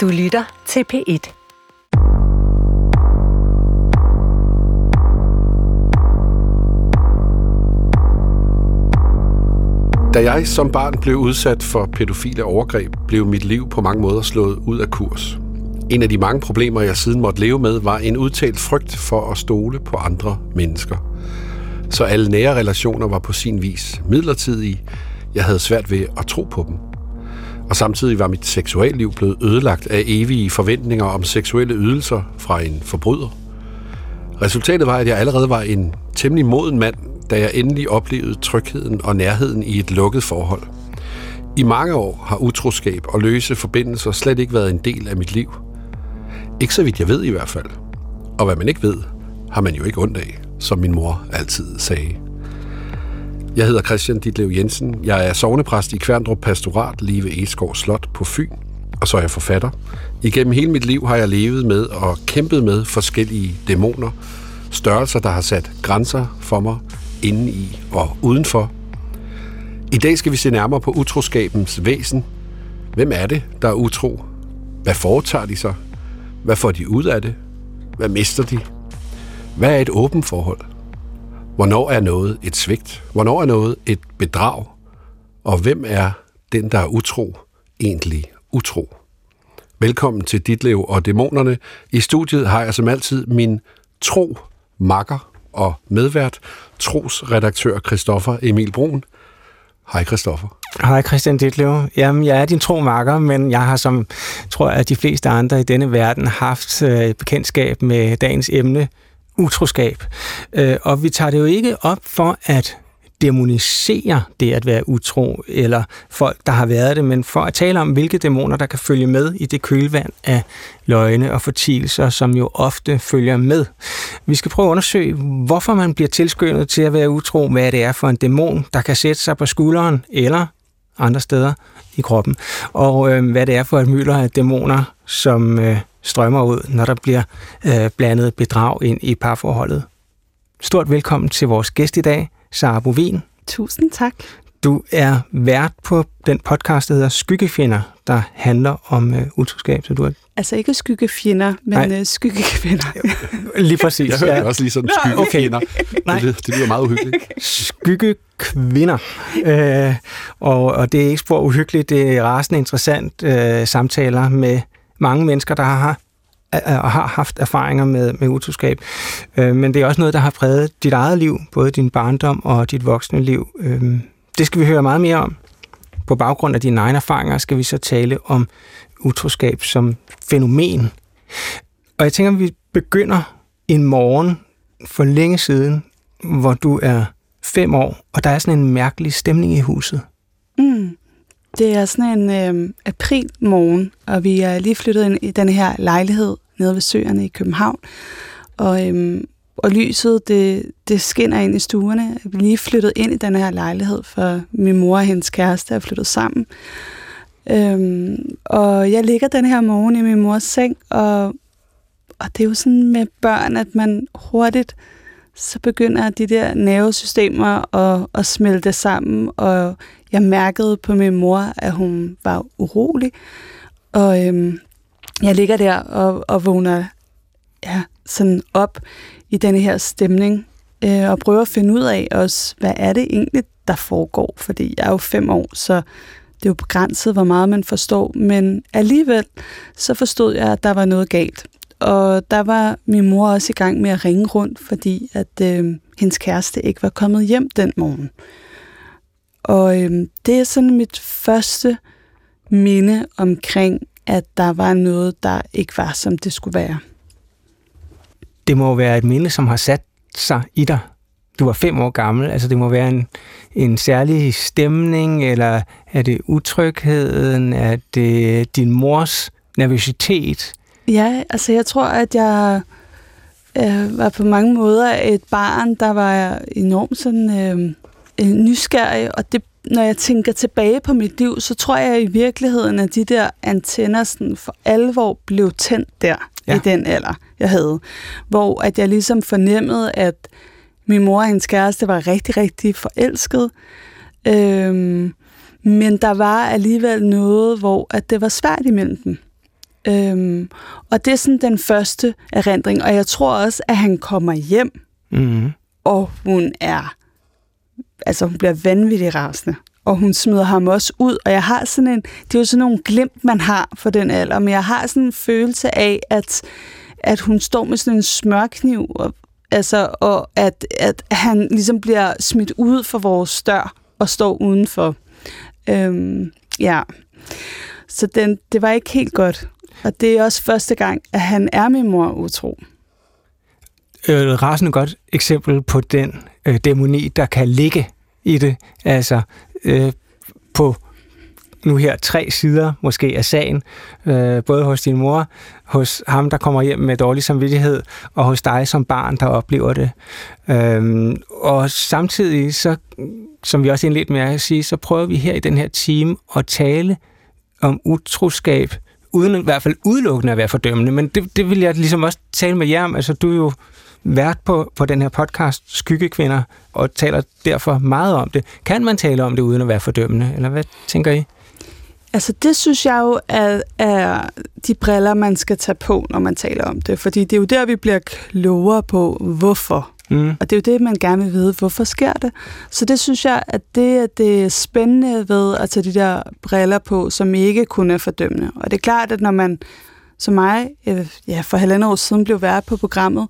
Du lytter til P1. Da jeg som barn blev udsat for pædofile overgreb, blev mit liv på mange måder slået ud af kurs. En af de mange problemer, jeg siden måtte leve med, var en udtalt frygt for at stole på andre mennesker. Så alle nære relationer var på sin vis midlertidige. Jeg havde svært ved at tro på dem. Og samtidig var mit seksualliv blevet ødelagt af evige forventninger om seksuelle ydelser fra en forbryder. Resultatet var, at jeg allerede var en temmelig moden mand, da jeg endelig oplevede trygheden og nærheden i et lukket forhold. I mange år har utroskab og løse forbindelser slet ikke været en del af mit liv. Ikke så vidt jeg ved i hvert fald. Og hvad man ikke ved, har man jo ikke ondt af, som min mor altid sagde. Jeg hedder Christian Ditlev Jensen. Jeg er sovnepræst i Kværndrup Pastorat lige ved Eskov Slot på Fyn, og så er jeg forfatter. Igennem hele mit liv har jeg levet med og kæmpet med forskellige dæmoner, størrelser, der har sat grænser for mig inde i og udenfor. I dag skal vi se nærmere på utroskabens væsen. Hvem er det, der er utro? Hvad foretager de sig? Hvad får de ud af det? Hvad mister de? Hvad er et åbent forhold? Hvornår er noget et svigt? Hvornår er noget et bedrag? Og hvem er den, der er utro, egentlig utro? Velkommen til Ditlev og Dæmonerne. I studiet har jeg som altid min tro makker og medvært, trosredaktør Christoffer Emil Brun. Hej Christoffer. Hej Christian Ditlev. Jamen, jeg er din tro makker, men jeg har som, tror jeg, de fleste andre i denne verden haft øh, bekendtskab med dagens emne, utroskab. Øh, og vi tager det jo ikke op for at demonisere det at være utro, eller folk, der har været det, men for at tale om, hvilke dæmoner, der kan følge med i det kølvand af løgne og fortielser, som jo ofte følger med. Vi skal prøve at undersøge, hvorfor man bliver tilskyndet til at være utro, hvad det er for en dæmon, der kan sætte sig på skulderen, eller andre steder i kroppen, og øh, hvad det er for et mylder af dæmoner, som øh, strømmer ud, når der bliver øh, blandet bedrag ind i parforholdet. Stort velkommen til vores gæst i dag, Sara Bovin. Tusind tak. Du er vært på den podcast, der hedder Skyggefjender, der handler om uh, utroskab. Så du er... Altså ikke skyggefjender, men uh, skyggekvinder. lige præcis. Jeg hørte ja. også lige sådan skyggefjender. Okay. Nej. Det, det lyder meget uhyggeligt. Skyggekvinder. Uh, og, og det er ikke spor uhyggeligt, det er rasende interessant uh, samtaler med mange mennesker, der har og har haft erfaringer med, med utroskab. Øh, men det er også noget, der har præget dit eget liv, både din barndom og dit voksne liv. Øh, det skal vi høre meget mere om. På baggrund af dine egne erfaringer skal vi så tale om utroskab som fænomen. Og jeg tænker, at vi begynder en morgen for længe siden, hvor du er fem år, og der er sådan en mærkelig stemning i huset. Mm. Det er sådan en øh, aprilmorgen, og vi er lige flyttet ind i den her lejlighed nede ved Søerne i København. Og, øh, og lyset, det, det skinner ind i stuerne. Vi er lige flyttet ind i den her lejlighed, for min mor og hendes kæreste er flyttet sammen. Øhm, og jeg ligger den her morgen i min mors seng, og, og det er jo sådan med børn, at man hurtigt så begynder de der nervesystemer at, at smelte sammen, og jeg mærkede på min mor, at hun var urolig, og øhm, jeg ligger der og, og vågner ja, sådan op i denne her stemning, øh, og prøver at finde ud af også, hvad er det egentlig, der foregår, fordi jeg er jo fem år, så det er jo begrænset, hvor meget man forstår, men alligevel så forstod jeg, at der var noget galt. Og der var min mor også i gang med at ringe rundt, fordi at øh, hendes kæreste ikke var kommet hjem den morgen. Og øh, det er sådan mit første minde omkring, at der var noget, der ikke var, som det skulle være. Det må være et minde, som har sat sig i dig. Du var fem år gammel, altså det må være en, en særlig stemning, eller er det utrygheden, er det din mors nervøsitet? Ja, altså jeg tror, at jeg øh, var på mange måder et barn, der var enormt sådan øh, nysgerrig, og det, når jeg tænker tilbage på mit liv, så tror jeg i virkeligheden, at de der antenner sådan for alvor blev tændt der ja. i den alder, jeg havde. Hvor at jeg ligesom fornemmede, at min mor og hendes kæreste var rigtig, rigtig forelsket. Øhm, men der var alligevel noget, hvor at det var svært imellem dem. Øhm, og det er sådan den første erindring, og jeg tror også, at han kommer hjem, Mm. og hun er, altså hun bliver vanvittigt rasende, og hun smider ham også ud, og jeg har sådan en, det er jo sådan nogle glimt, man har for den alder, men jeg har sådan en følelse af, at, at hun står med sådan en smørkniv, og, altså, og at, at han ligesom bliver smidt ud for vores dør, og står udenfor. Øhm, ja, så den, det var ikke helt godt. Og det er også første gang, at han er min mor utro. øh, rasende godt eksempel på den øh, dæmoni, der kan ligge i det. Altså øh, på nu her tre sider måske af sagen, øh, både hos din mor, hos ham, der kommer hjem med dårlig samvittighed, og hos dig som barn, der oplever det. Øhm, og samtidig, så, som vi også indledte med at sige, så prøver vi her i den her time at tale om utroskab, uden i hvert fald udelukkende at være fordømmende, men det, det vil jeg ligesom også tale med jer om. Altså, du er jo vært på, på den her podcast, Skyggekvinder, og taler derfor meget om det. Kan man tale om det uden at være fordømmende, eller hvad tænker I? Altså det synes jeg jo er, er de briller, man skal tage på, når man taler om det. Fordi det er jo der, vi bliver klogere på, hvorfor. Mm. Og det er jo det, man gerne vil vide, hvorfor sker det. Så det synes jeg, at det er det spændende ved at tage de der briller på, som ikke kun er fordømmende. Og det er klart, at når man som mig, øh, ja, for halvandet år siden blev vært på programmet,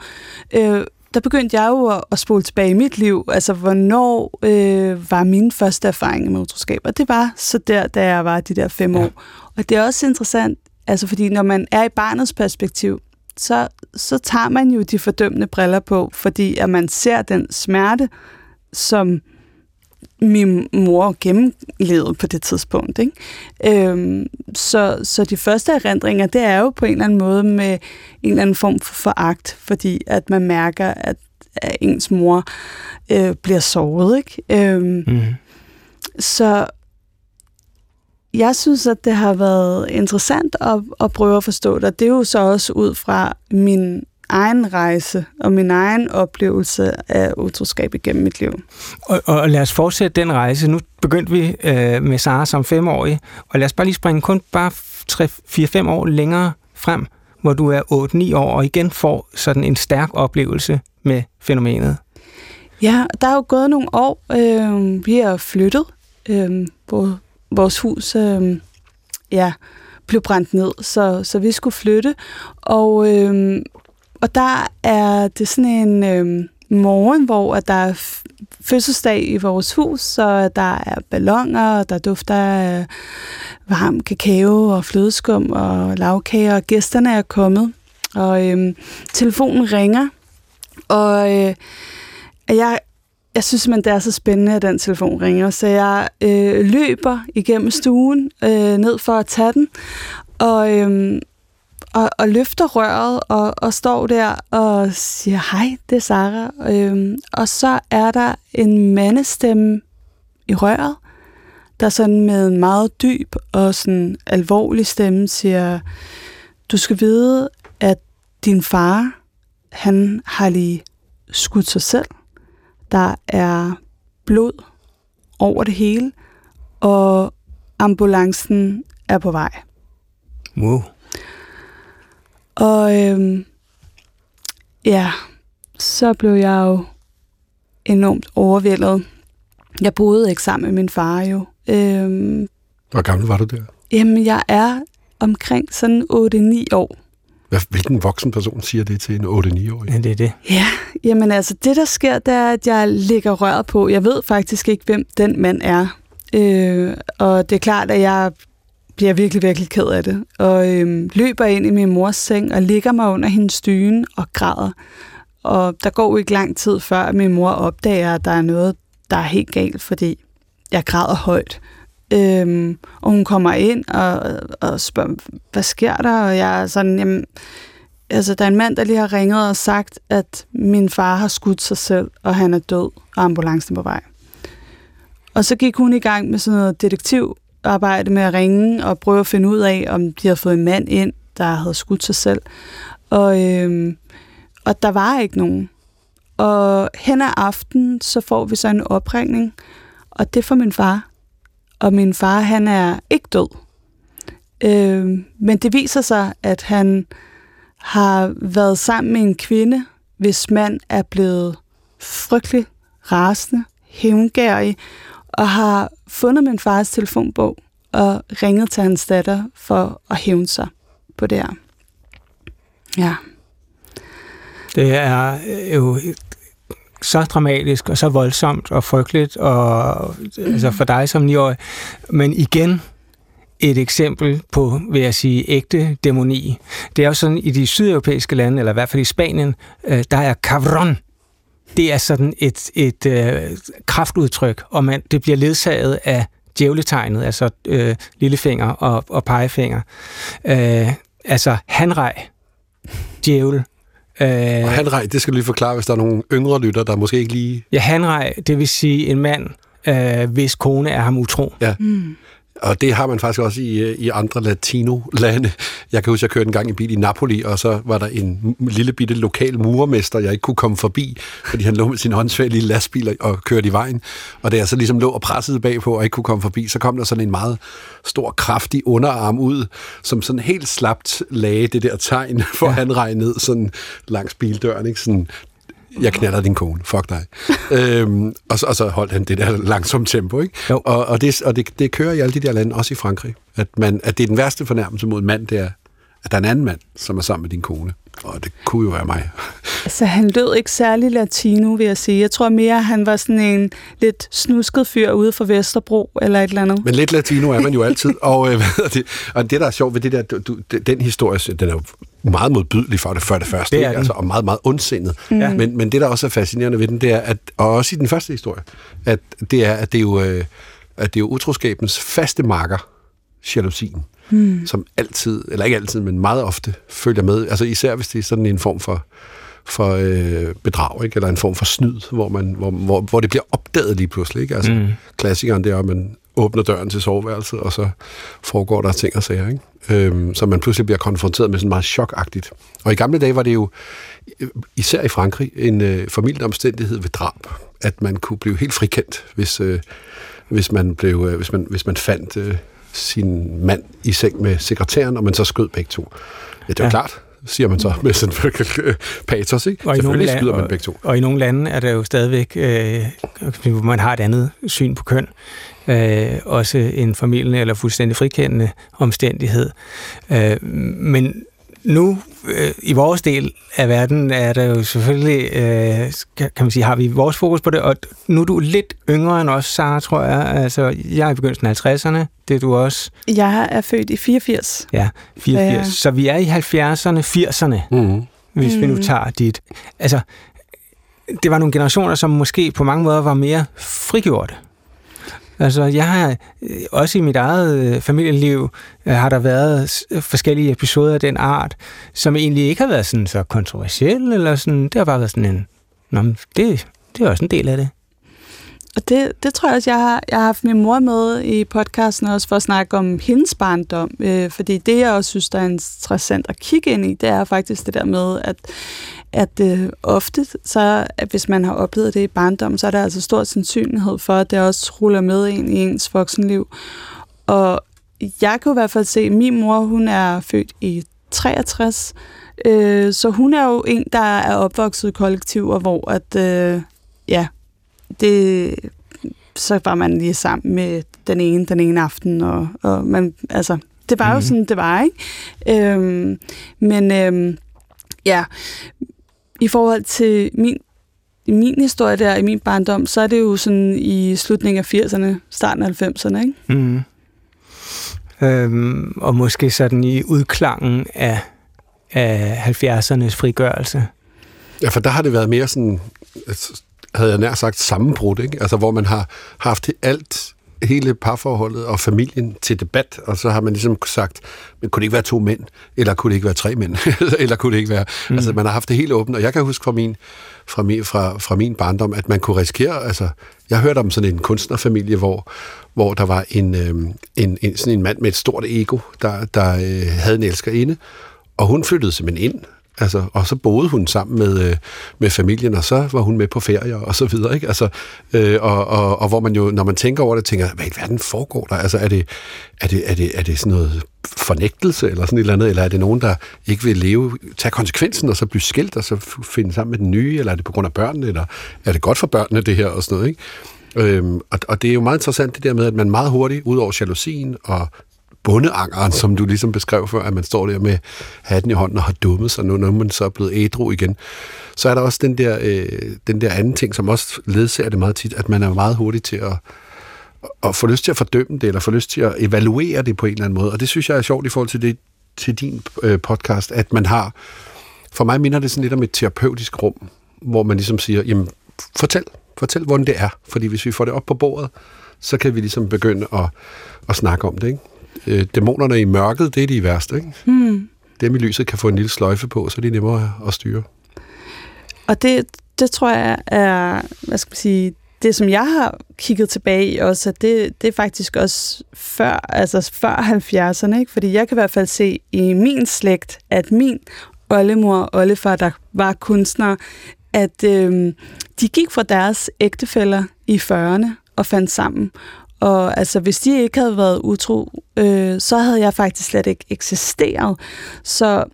øh, der begyndte jeg jo at, at spole tilbage i mit liv. Altså, hvornår øh, var min første erfaring med utroskab? Og det var så der, da jeg var de der fem Ja. år. Og det er også interessant, altså fordi når man er i barnets perspektiv, så, så tager man jo de fordømmende briller på, fordi at man ser den smerte, som min mor gennemlevede på det tidspunkt. Ikke? Øhm, så, så de første erindringer, det er jo på en eller anden måde med en eller anden form for foragt, fordi at man mærker, at, at ens mor øh, bliver såret. Ikke? Øhm, Mm. så jeg synes, at det har været interessant at, at prøve at forstå det. Det er jo så også ud fra min egen rejse og min egen oplevelse af utroskab igennem mit liv. Og, og lad os fortsætte den rejse. Nu begyndte vi øh, med Sara som femårig, og lad os bare lige springe kun bare 4-5 år længere frem, hvor du er 8-9 år, og igen får sådan en stærk oplevelse med fænomenet. Ja, der er jo gået nogle år. Øh, vi er flyttet. Øh, vores hus øh, ja, blev brændt ned, så, så vi skulle flytte. Og, øh, og der er det sådan en øh, morgen, hvor at der er fødselsdag i vores hus, så der er ballonger, og der dufter øh, varm kakao og flødeskum og lavkager, og gæsterne er kommet. Og øh, telefonen ringer, og øh, jeg, jeg synes simpelthen, det er så spændende, at den telefon ringer, så jeg øh, løber igennem stuen øh, ned for at tage den, og, øh, og, og løfter røret og, og står der og siger, hej, det er Sara. Øhm, og så er der en mandestemme i røret, der sådan med en meget dyb og sådan alvorlig stemme siger, du skal vide, at din far, han har lige skudt sig selv. Der er blod over det hele, og ambulancen er på vej. Wow. Og øhm, ja, så blev jeg jo enormt overvældet. Jeg boede ikke sammen med min far jo. Øhm, Hvor gammel var du der? jamen, jeg er omkring sådan 8-9 år. Hvad- Hvilken voksen person siger det til en 8-9-årig? Ja, det er det. Ja, jamen altså, det der sker, det er, at jeg lægger røret på. Jeg ved faktisk ikke, hvem den mand er. Øh, og det er klart, at jeg bliver virkelig, virkelig ked af det. Og øhm, løber ind i min mors seng og ligger mig under hendes dyne og græder. Og der går jo ikke lang tid før, at min mor opdager, at der er noget, der er helt galt, fordi jeg græder højt. Øhm, og hun kommer ind og, og spørger, hvad sker der? Og jeg er sådan, jamen, altså, der er en mand, der lige har ringet og sagt, at min far har skudt sig selv, og han er død, og ambulancen er på vej. Og så gik hun i gang med sådan noget detektiv arbejde med at ringe og prøve at finde ud af, om de havde fået en mand ind, der havde skudt sig selv. Og, øhm, og der var ikke nogen. Og hen ad aften, så får vi så en opringning, og det er min far. Og min far, han er ikke død. Øh, men det viser sig, at han har været sammen med en kvinde, hvis mand er blevet frygtelig rasende, hævngærig, og har fundet min fars telefonbog og ringet til hans datter for at hævne sig på det her. Ja. Det er øh, jo så dramatisk og så voldsomt og frygteligt og altså for dig som 9-årig. Men igen, et eksempel på, vil jeg sige, ægte dæmoni. Det er jo sådan, i de sydeuropæiske lande, eller i hvert fald i Spanien, øh, der er cavron. Det er sådan et, et øh, kraftudtryk, og man, det bliver ledsaget af djævletegnet, altså øh, lillefinger og, og pegefinger. Øh, altså hanrej, djævel. Øh, og hanrej, det skal du lige forklare, hvis der er nogle yngre lytter, der måske ikke lige... Ja, hanrej, det vil sige en mand, øh, hvis kone er ham utro. Ja. Mm. Og det har man faktisk også i, i andre latino-lande. Jeg kan huske, at jeg kørte en gang i bil i Napoli, og så var der en lille bitte lokal murmester, jeg ikke kunne komme forbi, fordi han lå med sin håndsvage lille lastbil og kørte i vejen. Og da jeg så ligesom lå og pressede bagpå og ikke kunne komme forbi, så kom der sådan en meget stor, kraftig underarm ud, som sådan helt slapt lagde det der tegn for ja. han ned sådan langs bildøren. Ikke? Sådan, jeg knaller din kone, fuck dig. øhm, og, så, og så holdt han det der langsomt tempo, ikke? Jo. Og, og, det, og det, det kører i alle de der lande, også i Frankrig, at, man, at det er den værste fornærmelse mod en mand, det er, at der er en anden mand, som er sammen med din kone. Og det kunne jo være mig. Altså, han lød ikke særlig latino, vil jeg sige. Jeg tror mere, han var sådan en lidt snusket fyr ude fra Vesterbro, eller et eller andet. Men lidt latino er man jo altid. og, øh, det, og det, der er sjovt ved det der, du, den historie, den er jo meget modbydelig for det, for det første, det er altså, og meget, meget ondsindet. Mm. Men, men det, der også er fascinerende ved den, det er, at, og også i den første historie, at det er, at det er jo, øh, at det er jo utroskabens faste marker, jalousien, mm. som altid, eller ikke altid, men meget ofte følger med. Altså især hvis det er sådan en form for, for øh, bedrag, ikke? eller en form for snyd, hvor, man, hvor, hvor, hvor det bliver opdaget lige pludselig. Ikke? Altså, mm. Klassikeren det er, at man åbner døren til soveværelset, og så foregår der ting og sager. Ikke? Øhm, så man pludselig bliver konfronteret med sådan meget chokagtigt. Og i gamle dage var det jo, især i Frankrig, en øh, formidlet omstændighed ved drab, at man kunne blive helt frikendt, hvis, øh, hvis, man, blev, øh, hvis, man, hvis man fandt øh, sin mand i seng med sekretæren, og man så skød begge to. Ja, det er ja. klart, siger man så med sådan patos, ikke? Og i nogle lande, skyder man begge to. Og, og i nogle lande er der jo stadigvæk, øh, man har et andet syn på køn, øh, også en familie eller fuldstændig frikendende omstændighed. Øh, men nu øh, i vores del af verden er der jo selvfølgelig, øh, kan man sige, har vi vores fokus på det, og nu er du lidt yngre end os, Sara, tror jeg. Altså, jeg er i begyndelsen af 50'erne, det er du også. Jeg er født i 84. Ja, 84. Ja. Så vi er i 70'erne, 80'erne, mm. hvis mm. vi nu mhm. tager dit. Altså, det var nogle generationer, som måske på mange måder var mere frigjorte. Altså, jeg har øh, også i mit eget øh, familieliv, øh, har der været forskellige episoder af den art, som egentlig ikke har været sådan så kontroversielle, eller sådan, det har bare været sådan en, Nå, det, det er også en del af det. Og det, det tror jeg også, jeg har, jeg har haft min mor med i podcasten også for at snakke om hendes barndom. Øh, fordi det, jeg også synes, der er interessant at kigge ind i, det er faktisk det der med, at, at øh, ofte, så, at hvis man har oplevet det i barndom, så er der altså stor sandsynlighed for, at det også ruller med ind i ens voksenliv. Og jeg kunne i hvert fald se, at min mor, hun er født i 63, øh, så hun er jo en, der er opvokset i kollektiver, hvor at, øh, ja, det, så var man lige sammen med den ene den ene aften, og, og man, altså, det var mm. jo mhm. sådan, det var, ikke? Øhm, men øhm, ja, i forhold til min, min historie der, i min barndom, så er det jo sådan i slutningen af 80'erne, starten af 90'erne, ikke? Mm. Øhm, og måske sådan i udklangen af, af 70'ernes frigørelse. Ja, for der har det været mere sådan, havde jeg nær sagt, sammenbrud, ikke? Altså, hvor man har haft alt hele parforholdet og familien til debat, og så har man ligesom sagt, men kunne det ikke være to mænd, eller kunne det ikke være tre mænd, eller kunne det ikke være... Mm. Altså, man har haft det helt åbent, og jeg kan huske fra min, fra min, fra, fra min barndom, at man kunne risikere... Altså, jeg hørte om sådan en kunstnerfamilie, hvor, hvor der var en, øh, en, en, sådan en mand med et stort ego, der, der øh, havde en elskerinde, og hun flyttede simpelthen ind Altså, og så boede hun sammen med, øh, med familien, og så var hun med på ferier og så videre. Ikke? Altså, øh, og, og, og hvor man jo, når man tænker over det, tænker, hvad i verden foregår der? Altså, er det, er det, er det, er det sådan noget fornægtelse eller sådan et eller andet, eller er det nogen, der ikke vil leve, tage konsekvensen og så blive skilt og så finde sammen med den nye, eller er det på grund af børnene, eller er det godt for børnene det her og sådan noget, ikke? Øhm, og, og det er jo meget interessant det der med, at man meget hurtigt, ud over jalousien og bundeangeren, som du ligesom beskrev før, at man står der med hatten i hånden og har dummet sig, nu når man så er blevet ædru igen. Så er der også den der, øh, den der anden ting, som også ledsager det meget tit, at man er meget hurtig til at, at få lyst til at fordømme det, eller få lyst til at evaluere det på en eller anden måde. Og det synes jeg er sjovt i forhold til, det, til din øh, podcast, at man har, for mig minder det sådan lidt om et terapeutisk rum, hvor man ligesom siger, jamen fortæl, fortæl, hvordan det er. Fordi hvis vi får det op på bordet, så kan vi ligesom begynde at, at snakke om det. Ikke? Øh, dæmonerne i mørket, det er de værste. Ikke? Hmm. Dem i lyset kan få en lille sløjfe på, så er de nemmere at styre. Og det, det tror jeg er, hvad skal man sige, det som jeg har kigget tilbage i også, at det, det er faktisk også før, altså før 70'erne, ikke? fordi jeg kan i hvert fald se i min slægt, at min oldemor og oldefar, der var kunstnere, at øh, de gik fra deres ægtefæller i 40'erne og fandt sammen. Og altså, hvis de ikke havde været utro, øh, så havde jeg faktisk slet ikke eksisteret. Så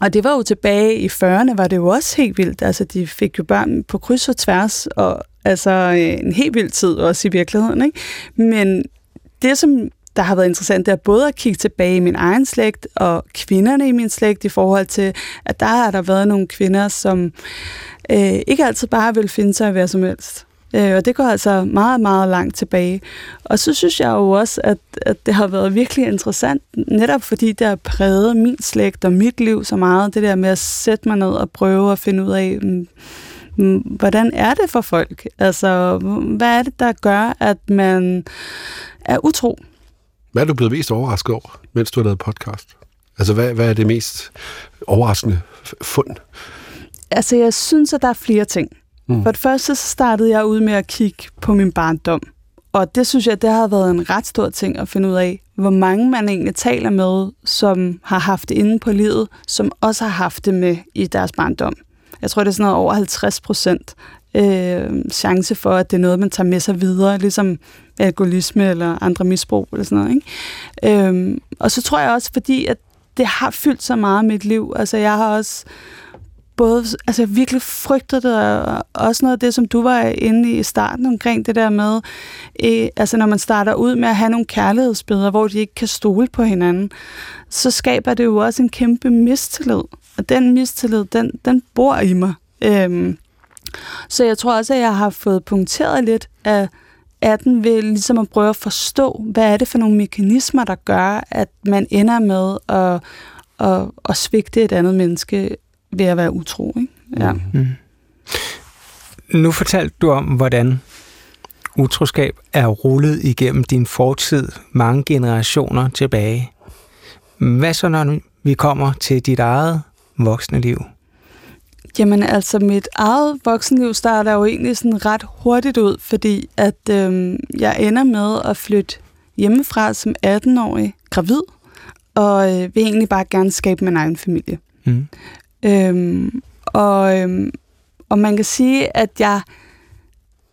og det var jo tilbage i 40'erne, var det jo også helt vildt. Altså, de fik jo børn på kryds og tværs, og altså en helt vild tid også i virkeligheden. Ikke? Men det, som der har været interessant, det er både at kigge tilbage i min egen slægt og kvinderne i min slægt i forhold til, at der har der været nogle kvinder, som øh, ikke altid bare vil finde sig i være som helst. Øh, og det går altså meget, meget langt tilbage. Og så synes jeg jo også, at, at det har været virkelig interessant, netop fordi det har præget min slægt og mit liv så meget, det der med at sætte mig ned og prøve at finde ud af, mm, mm, hvordan er det for folk? Altså, hvad er det, der gør, at man er utro? Hvad er du blevet mest overrasket over, mens du har lavet podcast? Altså, hvad, hvad er det mest overraskende fund? Altså, jeg synes, at der er flere ting. Mm. For det første så startede jeg ud med at kigge på min barndom. Og det synes jeg, det har været en ret stor ting at finde ud af, hvor mange man egentlig taler med, som har haft det inde på livet, som også har haft det med i deres barndom. Jeg tror, det er sådan noget over 50 procent øh, chance for, at det er noget, man tager med sig videre, ligesom alkoholisme eller andre misbrug eller sådan noget. Ikke? Øh, og så tror jeg også, fordi at det har fyldt så meget mit liv. Altså, jeg har også både, altså jeg virkelig frygtede det, og også noget af det, som du var inde i starten omkring det der med, øh, altså når man starter ud med at have nogle kærlighedsbilleder, hvor de ikke kan stole på hinanden, så skaber det jo også en kæmpe mistillid. Og den mistillid, den, den bor i mig. Øhm, så jeg tror også, at jeg har fået punkteret lidt af, af den ved ligesom at prøve at forstå, hvad er det for nogle mekanismer, der gør, at man ender med at, at, at svigte et andet menneske ved at være utro. Ikke? Ja. Mm. Mm. Nu fortalte du om, hvordan utroskab er rullet igennem din fortid mange generationer tilbage. Hvad så, når vi kommer til dit eget voksne liv? Jamen altså, mit eget voksenliv starter jo egentlig sådan ret hurtigt ud, fordi at øhm, jeg ender med at flytte hjemmefra som 18-årig gravid, og øh, vil egentlig bare gerne skabe min egen familie. Mm. Øhm, og, øhm, og man kan sige, at jeg,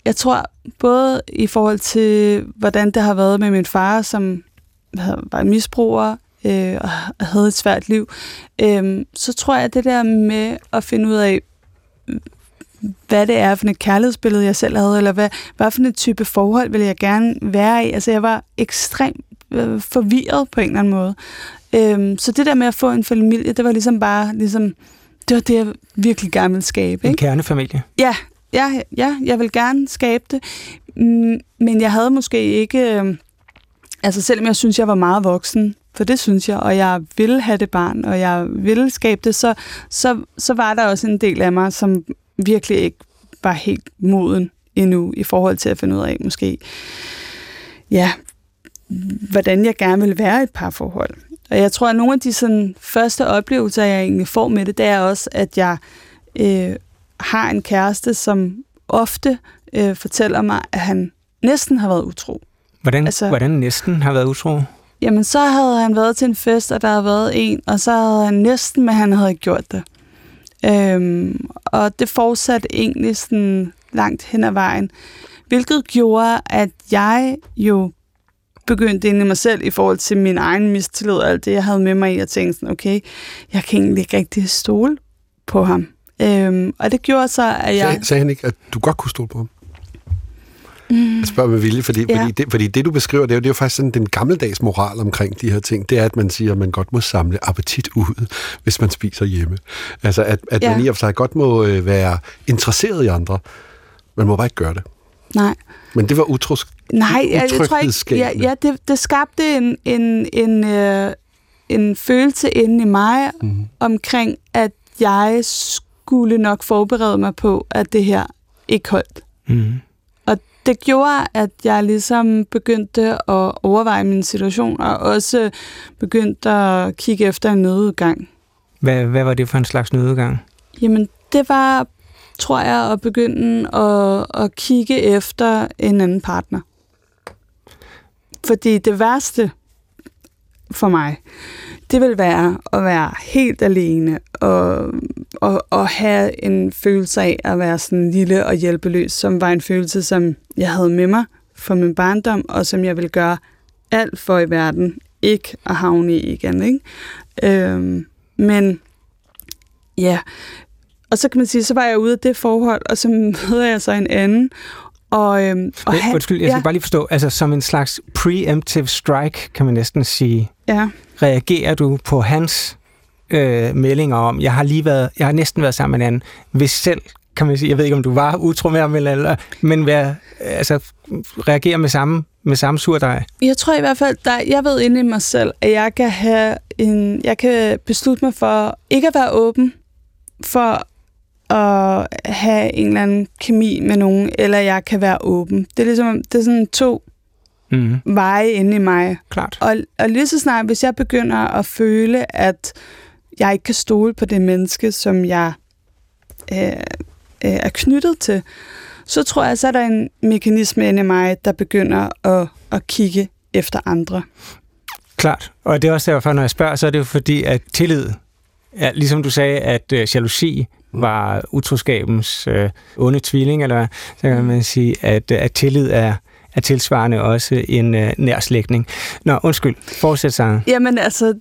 jeg tror både i forhold til, hvordan det har været med min far, som var misbruger øh, og havde et svært liv, øh, så tror jeg, at det der med at finde ud af, hvad det er for et kærlighedsbillede, jeg selv havde, eller hvad, hvad for et type forhold vil jeg gerne være i. Altså, jeg var ekstremt øh, forvirret på en eller anden måde. Øh, så det der med at få en familie, det var ligesom bare ligesom det var det, jeg virkelig gerne ville skabe. Ikke? En kernefamilie? Ja, ja, ja, jeg vil gerne skabe det. Mm, men jeg havde måske ikke... Øh, altså selvom jeg synes, jeg var meget voksen, for det synes jeg, og jeg ville have det barn, og jeg ville skabe det, så, så, så var der også en del af mig, som virkelig ikke var helt moden endnu i forhold til at finde ud af måske, ja, hvordan jeg gerne vil være i et parforhold. Og jeg tror, at nogle af de sådan, første oplevelser, jeg egentlig får med det, det er også, at jeg øh, har en kæreste, som ofte øh, fortæller mig, at han næsten har været utro. Hvordan, altså, hvordan næsten har været utro? Jamen, så havde han været til en fest, og der havde været en, og så havde han næsten, men han havde gjort det. Øhm, og det fortsatte egentlig sådan langt hen ad vejen, hvilket gjorde, at jeg jo begyndte ind i mig selv i forhold til min egen mistillid og alt det, jeg havde med mig i, og tænkte sådan, okay, jeg kan egentlig ikke rigtig stole på ham. Øhm, og det gjorde så, at jeg... Sag, sagde han ikke, at du godt kunne stole på ham? Mm. Jeg spørger med vilje, fordi, ja. fordi, det, fordi det, du beskriver, det er, jo, det er jo faktisk sådan den gammeldags moral omkring de her ting. Det er, at man siger, at man godt må samle appetit ud, hvis man spiser hjemme. Altså, at, at ja. man i og for sig godt må øh, være interesseret i andre. Man må bare ikke gøre det. Nej. Men det var utros, Nej, jeg, jeg tror ikke... Ja, ja det, det skabte en, en, en, øh, en følelse inde i mig mm. omkring, at jeg skulle nok forberede mig på, at det her ikke holdt. Mm det gjorde, at jeg ligesom begyndte at overveje min situation, og også begyndte at kigge efter en nødudgang. Hvad, hvad var det for en slags nødudgang? Jamen, det var, tror jeg, at begynde at, at kigge efter en anden partner. Fordi det værste for mig, det vil være at være helt alene og, og, og have en følelse af at være sådan lille og hjælpeløs, som var en følelse, som jeg havde med mig fra min barndom, og som jeg ville gøre alt for i verden ikke at havne i igen. Ikke? Øhm, men ja, og så kan man sige, så var jeg ude af det forhold, og så møder jeg så en anden, og, øhm, og han, Undskyld, jeg skal ja. bare lige forstå, altså som en slags preemptive strike, kan man næsten sige. Ja. Reagerer du på hans øh, meldinger om, jeg har lige været, jeg har næsten været sammen med en anden, hvis selv, kan man sige, jeg ved ikke, om du var utro med ham, eller, men hvad, altså, reagerer med samme, med samme surdej? Jeg tror i hvert fald, der, jeg ved inde i mig selv, at jeg kan have en, jeg kan beslutte mig for ikke at være åben for at have en eller anden kemi med nogen, eller jeg kan være åben. Det er ligesom, det er sådan to mm. veje inde i mig. Klart. Og, og lige så snart, hvis jeg begynder at føle, at jeg ikke kan stole på det menneske, som jeg øh, øh, er knyttet til, så tror jeg, så er der en mekanisme inde i mig, der begynder at, at kigge efter andre. Klart. Og det er også derfor, når jeg spørger, så er det jo fordi, at tillid, ja, ligesom du sagde, at øh, jalousi var utroskabens øh, onde tvilling, eller så kan man sige, at, øh, at tillid er, er tilsvarende også en øh, nærslægtning. Nå, undskyld. Fortsæt, Sange. Jamen, altså,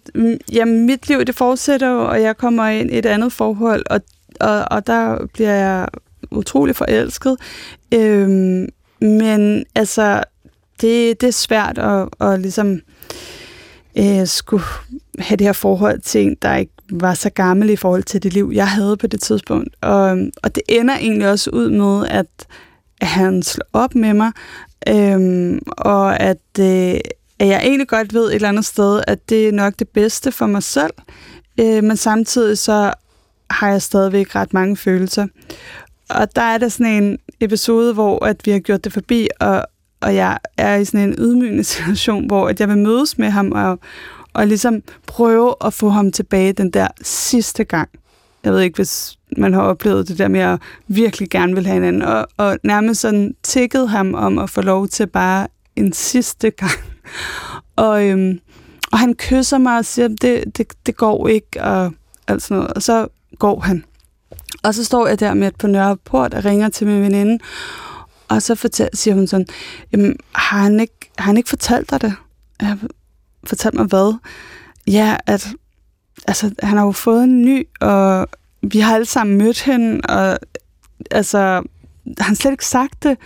jamen, mit liv, det fortsætter jo, og jeg kommer ind i et andet forhold, og, og, og der bliver jeg utrolig forelsket. Øhm, men altså, det, det er svært at, at ligesom øh, skulle have det her forhold til en, der ikke var så gammel i forhold til det liv, jeg havde på det tidspunkt. Og, og det ender egentlig også ud med, at han slår op med mig, øhm, og at, øh, at jeg egentlig godt ved et eller andet sted, at det er nok det bedste for mig selv, øh, men samtidig så har jeg stadigvæk ret mange følelser. Og der er der sådan en episode, hvor at vi har gjort det forbi, og, og jeg er i sådan en ydmygende situation, hvor at jeg vil mødes med ham og, og ligesom prøve at få ham tilbage den der sidste gang. Jeg ved ikke, hvis man har oplevet det der med at virkelig gerne vil have hinanden, og, og nærmest sådan tækkede ham om at få lov til bare en sidste gang. Og, øhm, og han kysser mig og siger, det, det, det går ikke, og alt sådan noget. Og så går han. Og så står jeg der med på Nørreport og ringer til min veninde, og så fortæller, siger hun sådan, Jamen, har, han ikke, har han ikke fortalt dig det? Jeg, fortalt mig hvad? Ja, at altså, han har jo fået en ny, og vi har alle sammen mødt hende, og altså, han slet ikke sagt det.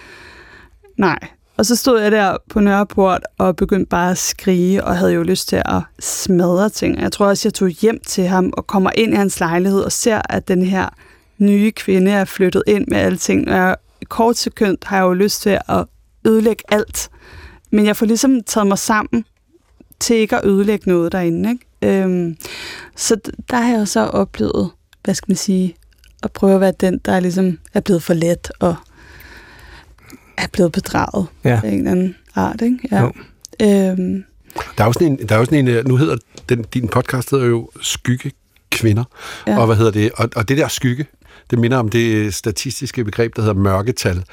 Nej. Og så stod jeg der på Nørreport og begyndte bare at skrige, og havde jo lyst til at smadre ting. Jeg tror også, jeg tog hjem til ham og kommer ind i hans lejlighed og ser, at den her nye kvinde er flyttet ind med alting. Og jeg, kort sekund har jeg jo lyst til at ødelægge alt. Men jeg får ligesom taget mig sammen til ikke at ødelægge noget derinde. Ikke? Øhm, så der har jeg så oplevet, hvad skal man sige, at prøve at være den, der ligesom er blevet for let og er blevet bedraget ja. af en eller anden art. Ikke? Ja. Jo. Øhm, der er jo sådan en, der er jo sådan en øh, nu hedder den, din podcast hedder jo Skygge Kvinder, ja. og hvad hedder det, og, og det der skygge, det minder om det statistiske begreb, der hedder mørketal.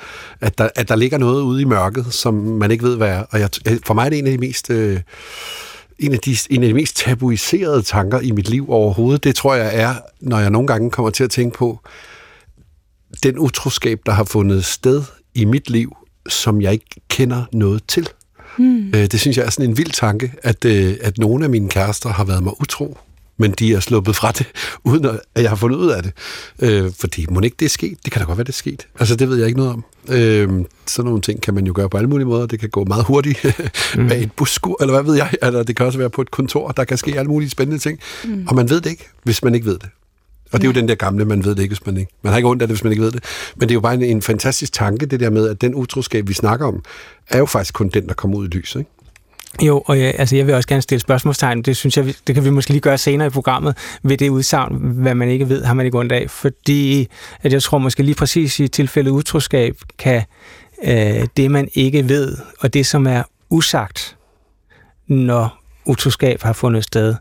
At der, at der ligger noget ude i mørket, som man ikke ved, hvad er. Og jeg, for mig er det en af de mest... Øh, en af, de, en af de mest tabuiserede tanker i mit liv overhovedet, det tror jeg er, når jeg nogle gange kommer til at tænke på den utroskab, der har fundet sted i mit liv, som jeg ikke kender noget til. Hmm. Det synes jeg er sådan en vild tanke, at, øh, at nogle af mine kærester har været mig utro men de er sluppet fra det, uden at jeg har fundet ud af det. Øh, fordi må ikke det er sket? Det kan da godt være, det er sket. Altså, det ved jeg ikke noget om. Øh, sådan nogle ting kan man jo gøre på alle mulige måder. Det kan gå meget hurtigt mm. bag et busskur, eller hvad ved jeg. Eller det kan også være på et kontor, der kan ske alle mulige spændende ting. Mm. Og man ved det ikke, hvis man ikke ved det. Og det er jo den der gamle, man ved det ikke, hvis man ikke... Man har ikke ondt af det, hvis man ikke ved det. Men det er jo bare en, en fantastisk tanke, det der med, at den utroskab, vi snakker om, er jo faktisk kun den, der kommer ud i lyset. Ikke? Jo, og jeg, altså jeg vil også gerne stille spørgsmålstegn. Det synes jeg, det kan vi måske lige gøre senere i programmet, ved det udsagn, hvad man ikke ved, har man ikke ondt af. Fordi at jeg tror måske lige præcis i tilfældet utroskab, kan øh, det, man ikke ved, og det, som er usagt, når utroskab har fundet sted,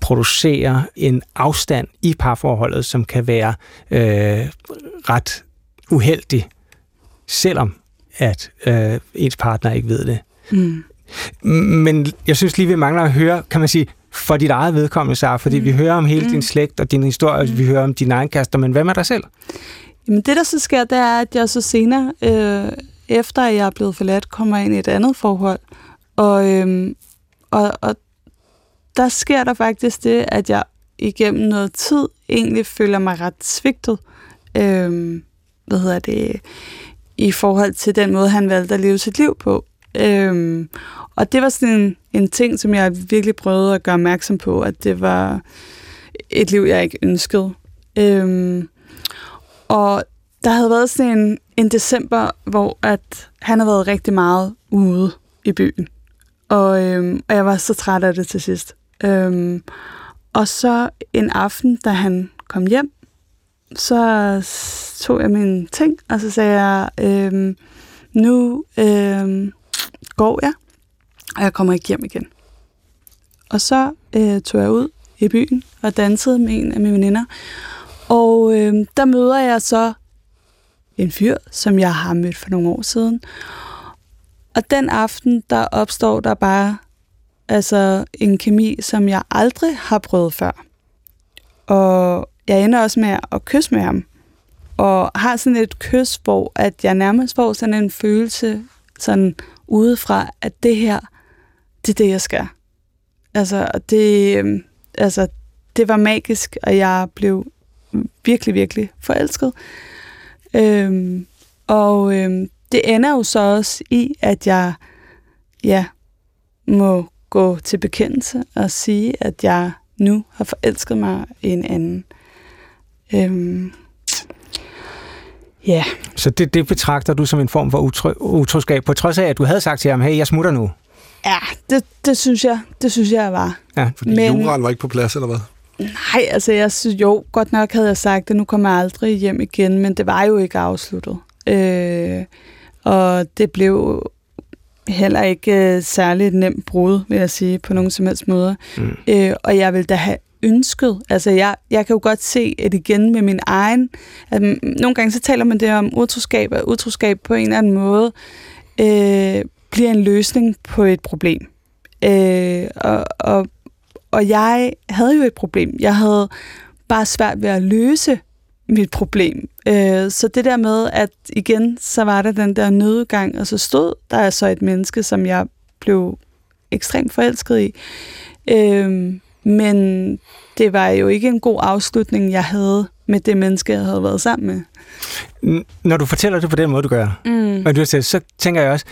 producere en afstand i parforholdet, som kan være øh, ret uheldig, selvom at øh, ens partner ikke ved det. Mm. Men jeg synes lige, vi mangler at høre, kan man sige, for dit eget vedkommende, Sarah, fordi mm. vi hører om hele mm. din slægt og din historie, mm. vi hører om dine egenkaster, men hvad med dig selv? Jamen det, der så sker, det er, at jeg så senere, øh, efter jeg er blevet forladt, kommer ind i et andet forhold. Og, øh, og, og der sker der faktisk det, at jeg igennem noget tid egentlig føler mig ret svigtet. Øh, hvad hedder det? I forhold til den måde, han valgte at leve sit liv på. Øhm, og det var sådan en, en ting, som jeg virkelig prøvede at gøre opmærksom på, at det var et liv, jeg ikke ønskede. Øhm, og der havde været sådan en, en december, hvor at han havde været rigtig meget ude i byen. Og, øhm, og jeg var så træt af det til sidst. Øhm, og så en aften, da han kom hjem, så tog jeg mine ting, og så sagde jeg, øhm, nu øhm, går ja. og jeg kommer ikke hjem igen. Og så øh, tog jeg ud i byen og dansede med en af mine veninder. Og øh, der møder jeg så en fyr, som jeg har mødt for nogle år siden. Og den aften, der opstår der bare altså en kemi, som jeg aldrig har prøvet før. Og jeg ender også med at kysse med ham. Og har sådan et kys, hvor at jeg nærmest får sådan en følelse, sådan udefra, at det her, det er det, jeg skal. Altså, det, øhm, altså, det var magisk, og jeg blev virkelig, virkelig forelsket. Øhm, og øhm, det ender jo så også i, at jeg ja, må gå til bekendelse og sige, at jeg nu har forelsket mig i en anden. Øhm, Ja. Så det, det betragter du som en form for utro, utroskab, på trods af, at du havde sagt til ham, hey, jeg smutter nu? Ja, det, det synes jeg. Det synes jeg var. Ja. Fordi Men, juraen var ikke på plads, eller hvad? Nej, altså jeg synes jo, godt nok havde jeg sagt det, nu kommer jeg aldrig hjem igen, men det var jo ikke afsluttet. Øh, og det blev heller ikke øh, særligt nemt brud, vil jeg sige, på nogen som helst måde. Mm. Øh, og jeg vil da have ønsket. Altså, jeg, jeg kan jo godt se, at igen med min egen... At nogle gange så taler man det om utroskab, og utroskab på en eller anden måde øh, bliver en løsning på et problem. Øh, og, og, og jeg havde jo et problem. Jeg havde bare svært ved at løse mit problem. Øh, så det der med, at igen, så var der den der nødgang, og så stod der så altså et menneske, som jeg blev ekstremt forelsket i. Øh, men det var jo ikke en god afslutning, jeg havde med det menneske, jeg havde været sammen med. Når du fortæller det på den måde, du gør, mm. og du siger, så tænker jeg også,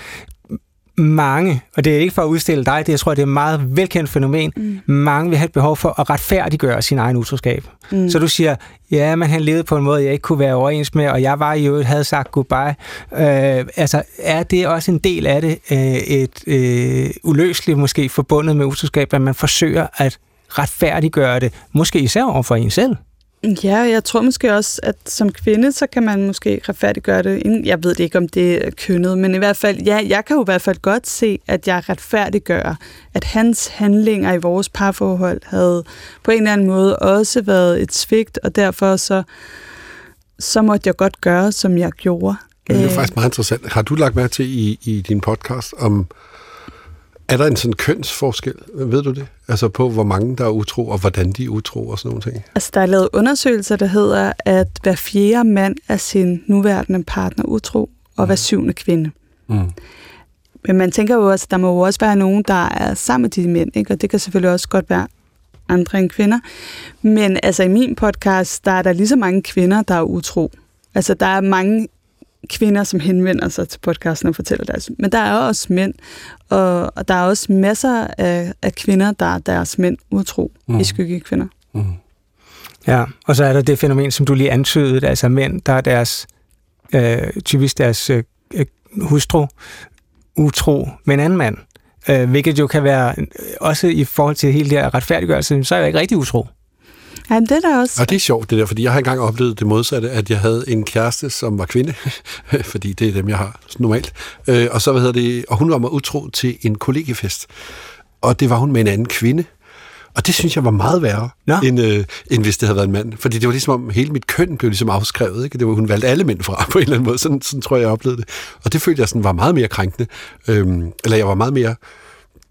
mange, og det er ikke for at udstille dig, det jeg tror, det er et meget velkendt fænomen, mm. mange vil have et behov for at retfærdiggøre sin egen utroskab. Mm. Så du siger, ja, men han levede på en måde, jeg ikke kunne være overens med, og jeg var jo havde sagt goodbye. Øh, altså, er det også en del af det, øh, et øh, uløseligt måske forbundet med utroskab, at man forsøger at retfærdiggøre det, måske især over for en selv. Ja, jeg tror måske også, at som kvinde, så kan man måske retfærdiggøre det. Jeg ved ikke, om det er kønnet, men i hvert fald, ja, jeg kan jo i hvert fald godt se, at jeg retfærdiggør, at hans handlinger i vores parforhold havde på en eller anden måde også været et svigt, og derfor så, så måtte jeg godt gøre, som jeg gjorde. Det er faktisk meget interessant. Har du lagt mærke til i, i din podcast om Er der en sådan kønsforskel, ved du det? Altså på, hvor mange der er utro, og hvordan de er utro og sådan nogle ting? Altså, der er lavet undersøgelser, der hedder, at hver fjerde mand er sin nuværende partner utro, og hver syvende kvinde. Mm. Men man tænker jo også, at der må jo også være nogen, der er sammen med de mænd, ikke? og det kan selvfølgelig også godt være andre end kvinder. Men altså i min podcast, der er der lige så mange kvinder, der er utro. Altså der er mange kvinder, som henvender sig til podcasten og fortæller deres. Men der er også mænd, og, og der er også masser af, af kvinder, der er deres mænd utro mm. i skyggekvinder. Mm. Ja, og så er der det fænomen, som du lige antydede, altså mænd, der er deres, øh, typisk deres øh, hustru utro med en anden mand. Øh, hvilket jo kan være, øh, også i forhold til hele det her retfærdiggørelse, så er jeg ikke rigtig utro. Ja, det er også. Og det er sjovt, det der, fordi jeg har engang oplevet det modsatte, at jeg havde en kæreste, som var kvinde, fordi det er dem, jeg har normalt. Øh, og så hvad hedder det, og hun var mig utro til en kollegefest. Og det var hun med en anden kvinde. Og det synes jeg var meget værre, ja. end, øh, end hvis det havde været en mand. Fordi det var ligesom om, hele mit køn blev ligesom afskrevet. Ikke? Det var, hun valgte alle mænd fra på en eller anden måde. Sådan, sådan tror jeg, jeg oplevede det. Og det følte jeg sådan var meget mere krænkende. Øhm, eller jeg var meget mere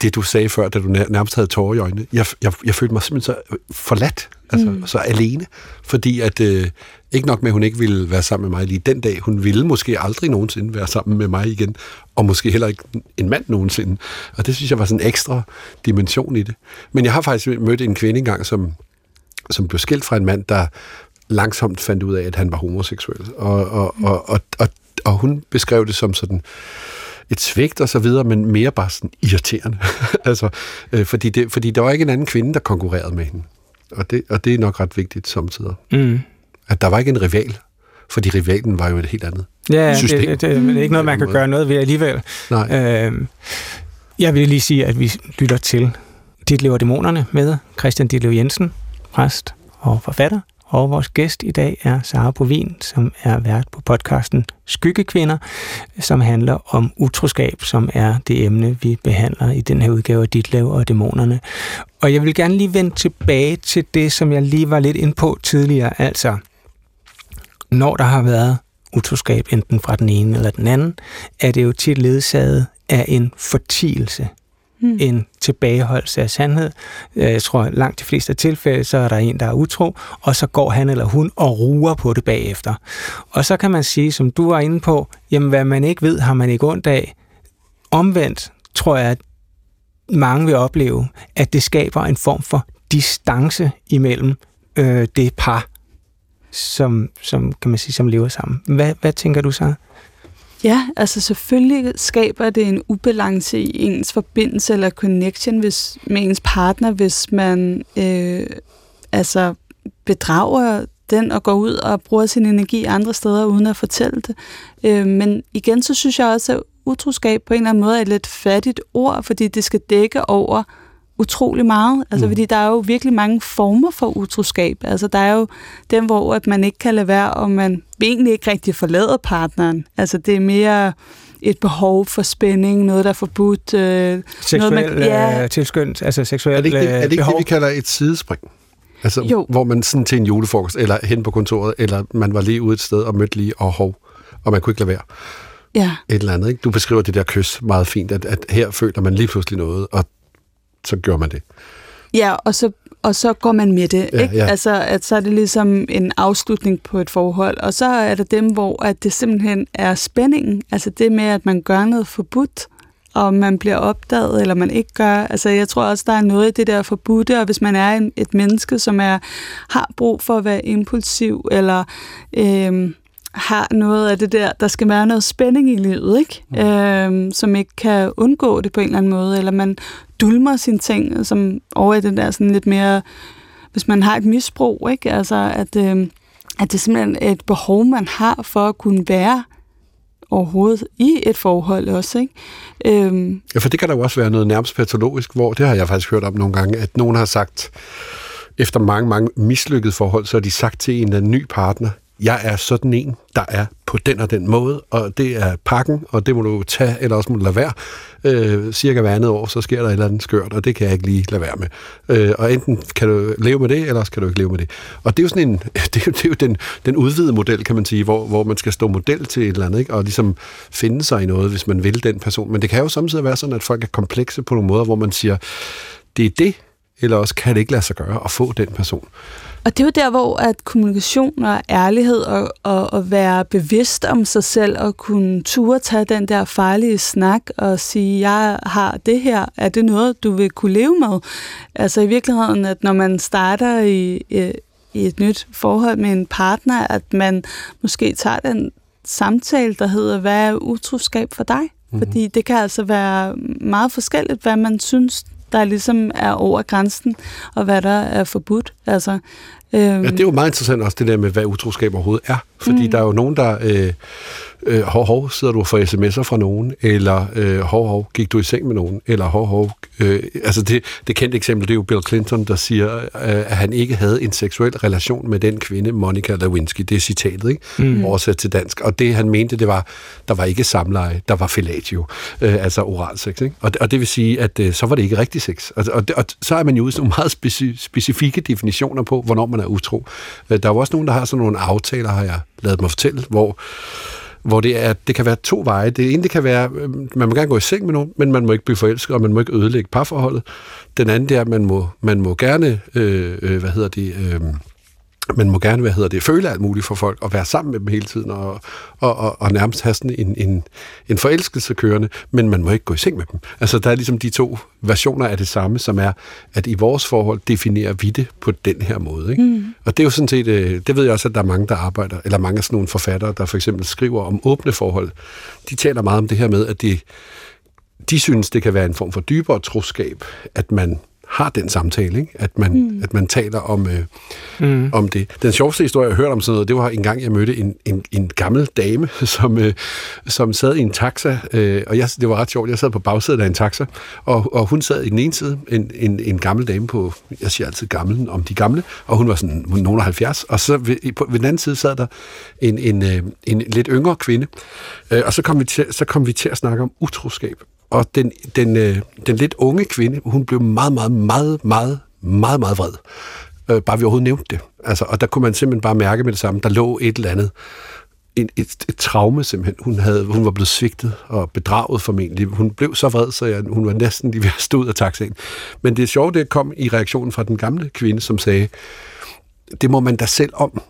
det, du sagde før, da du nærmest havde tårer i øjnene. Jeg, jeg, jeg følte mig simpelthen så forladt, altså mm. så alene, fordi at øh, ikke nok med, at hun ikke ville være sammen med mig lige den dag, hun ville måske aldrig nogensinde være sammen med mig igen, og måske heller ikke en mand nogensinde. Og det synes jeg var sådan en ekstra dimension i det. Men jeg har faktisk mødt en kvinde engang, som, som blev skilt fra en mand, der langsomt fandt ud af, at han var homoseksuel. Og, og, og, og, og, og hun beskrev det som sådan et svigt og så videre, men mere bare sådan irriterende. altså, øh, fordi, det, fordi der var ikke en anden kvinde, der konkurrerede med hende. Og det, og det er nok ret vigtigt samtidig. Mm. At der var ikke en rival, fordi rivalen var jo et helt andet ja, system. Det, det, det, det er ikke noget, man kan gøre noget ved alligevel. Nej. Øh, jeg vil lige sige, at vi lytter til Dit lever dæmonerne med Christian Ditlev Jensen, præst og forfatter, og vores gæst i dag er Sara Bovin, som er vært på podcasten Skyggekvinder, som handler om utroskab, som er det emne, vi behandler i den her udgave af Dit Lav og Dæmonerne. Og jeg vil gerne lige vende tilbage til det, som jeg lige var lidt ind på tidligere, altså når der har været utroskab enten fra den ene eller den anden, er det jo tit ledsaget af en fortielse mm. en tilbageholdelse af sandhed. Øh, jeg tror, langt de fleste tilfælde, så er der en, der er utro, og så går han eller hun og ruer på det bagefter. Og så kan man sige, som du var inde på, jamen hvad man ikke ved, har man ikke ondt af. Omvendt tror jeg, at mange vil opleve, at det skaber en form for distance imellem øh, det par, som, som, kan man sige, som lever sammen. Hvad, hvad tænker du så? Ja, altså selvfølgelig skaber det en ubalance i ens forbindelse eller connection hvis, med ens partner, hvis man øh, altså bedrager den og går ud og bruger sin energi andre steder uden at fortælle det. Øh, men igen, så synes jeg også, at utroskab på en eller anden måde er et lidt fattigt ord, fordi det skal dække over utrolig meget. Altså, mm. fordi der er jo virkelig mange former for utroskab. Altså, der er jo dem, hvor at man ikke kan lade være, og man egentlig ikke rigtig forlader partneren. Altså, det er mere et behov for spænding, noget, der er forbudt. Øh, seksuel noget, man, ja. øh, tilskyndt, altså seksuel Er det ikke, det, er det, ikke behov? det, vi kalder et sidespring? Altså, jo. hvor man sådan til en julefrokost, eller hen på kontoret, eller man var lige ude et sted og mødte lige og hov, og man kunne ikke lade være. Ja. Et eller andet, ikke? Du beskriver det der kys meget fint, at, at her føler man lige pludselig noget, og så gør man det. Ja, og så, og så går man med det. Ja, ikke? Ja. Altså, at så er det ligesom en afslutning på et forhold. Og så er der dem, hvor at det simpelthen er spændingen. Altså det med, at man gør noget forbudt, og man bliver opdaget, eller man ikke gør. Altså, jeg tror også, der er noget i det der forbudte, og hvis man er en, et menneske, som er har brug for at være impulsiv, eller øh, har noget af det der, der skal være noget spænding i livet, ikke? Mm. Øhm, som ikke kan undgå det på en eller anden måde, eller man dulmer sine ting, som over i den der sådan lidt mere, hvis man har et misbrug, ikke? Altså, at, øhm, at det er simpelthen et behov, man har for at kunne være overhovedet i et forhold også, ikke? Øhm. Ja, for det kan der jo også være noget nærmest patologisk, hvor, det har jeg faktisk hørt om nogle gange, at nogen har sagt, efter mange, mange mislykkede forhold, så har de sagt til en eller anden ny partner, jeg er sådan en, der er på den og den måde, og det er pakken, og det må du tage, eller også må du lade være. Øh, cirka hver andet år, så sker der et eller andet skørt, og det kan jeg ikke lige lade være med. Øh, og enten kan du leve med det, eller også kan du ikke leve med det. Og det er jo sådan en, det er jo, det er jo den, den udvidede model, kan man sige, hvor, hvor man skal stå model til et eller andet, ikke? og ligesom finde sig i noget, hvis man vil den person. Men det kan jo samtidig være sådan, at folk er komplekse på nogle måder, hvor man siger, det er det, eller også kan det ikke lade sig gøre at få den person. Og det er jo der, hvor at kommunikation og ærlighed og, og, og være bevidst om sig selv og kunne ture tage den der farlige snak og sige, jeg har det her, er det noget, du vil kunne leve med? Altså i virkeligheden, at når man starter i, i, i et nyt forhold med en partner, at man måske tager den samtale, der hedder, hvad er utroskab for dig? Mm-hmm. Fordi det kan altså være meget forskelligt, hvad man synes, der ligesom er over grænsen, og hvad der er forbudt. Altså, øhm. Ja, det er jo meget interessant også, det der med, hvad utroskab overhovedet er. Fordi mm. der er jo nogen, der... Øh, øh, hov, hov, sidder du får sms'er fra nogen, eller øh, hov, hov, gik du i seng med nogen, eller hov, hov. Øh, altså det, det kendte eksempel, det er jo Bill Clinton, der siger, øh, at han ikke havde en seksuel relation med den kvinde, Monica Lewinsky. Det er citatet, ikke? Mm. Oversat til dansk. Og det han mente, det var, der var ikke samleje, der var fellatio, øh, altså oral sex. Ikke? Og, og det vil sige, at øh, så var det ikke rigtig sex. Og, og, og så er man jo ude nogle meget speci- specifikke definitioner på, hvornår man er utro. Øh, der er jo også nogen, der har sådan nogle aftaler, har jeg lavet mig fortælle, hvor hvor det, er, det kan være to veje. Det ene det kan være, øh, man må gerne gå i seng med nogen, men man må ikke blive forelsket, og man må ikke ødelægge parforholdet. Den anden det er, at man må, man må gerne, øh, øh hvad hedder det, øh, man må gerne, hvad hedder det, føle alt muligt for folk, og være sammen med dem hele tiden, og, og, og, og nærmest have sådan en, en, en forelskelse kørende, men man må ikke gå i seng med dem. Altså, der er ligesom de to versioner af det samme, som er, at i vores forhold definerer vi det på den her måde. Ikke? Mm. Og det er jo sådan set, øh, det ved jeg også, at der er mange, der arbejder, eller mange af sådan nogle forfattere, der for eksempel skriver om åbne forhold. De taler meget om det her med, at de, de synes, det kan være en form for dybere troskab, at man har den samtale, ikke? At, man, mm. at man taler om, øh, mm. om det. Den sjoveste historie, jeg har hørt om sådan noget, det var en gang, jeg mødte en, en, en gammel dame, som, øh, som sad i en taxa, øh, og jeg, det var ret sjovt, jeg sad på bagsædet af en taxa, og, og hun sad i den ene side, en, en, en gammel dame på, jeg siger altid gammel om de gamle, og hun var sådan nogen af 70, og så ved, på, ved den anden side sad der en, en, en, øh, en lidt yngre kvinde, øh, og så kom, vi til, så kom vi til at snakke om utroskab, og den, den, øh, den lidt unge kvinde, hun blev meget, meget, meget, meget, meget, meget vred. Øh, bare vi overhovedet nævnte det. Altså, og der kunne man simpelthen bare mærke med det samme, der lå et eller andet, et, et, et traume simpelthen. Hun, havde, hun var blevet svigtet og bedraget formentlig. Hun blev så vred, så jeg, hun var næsten lige ved at stå ud af taxaen. Men det sjove, det kom i reaktionen fra den gamle kvinde, som sagde, det må man da selv om,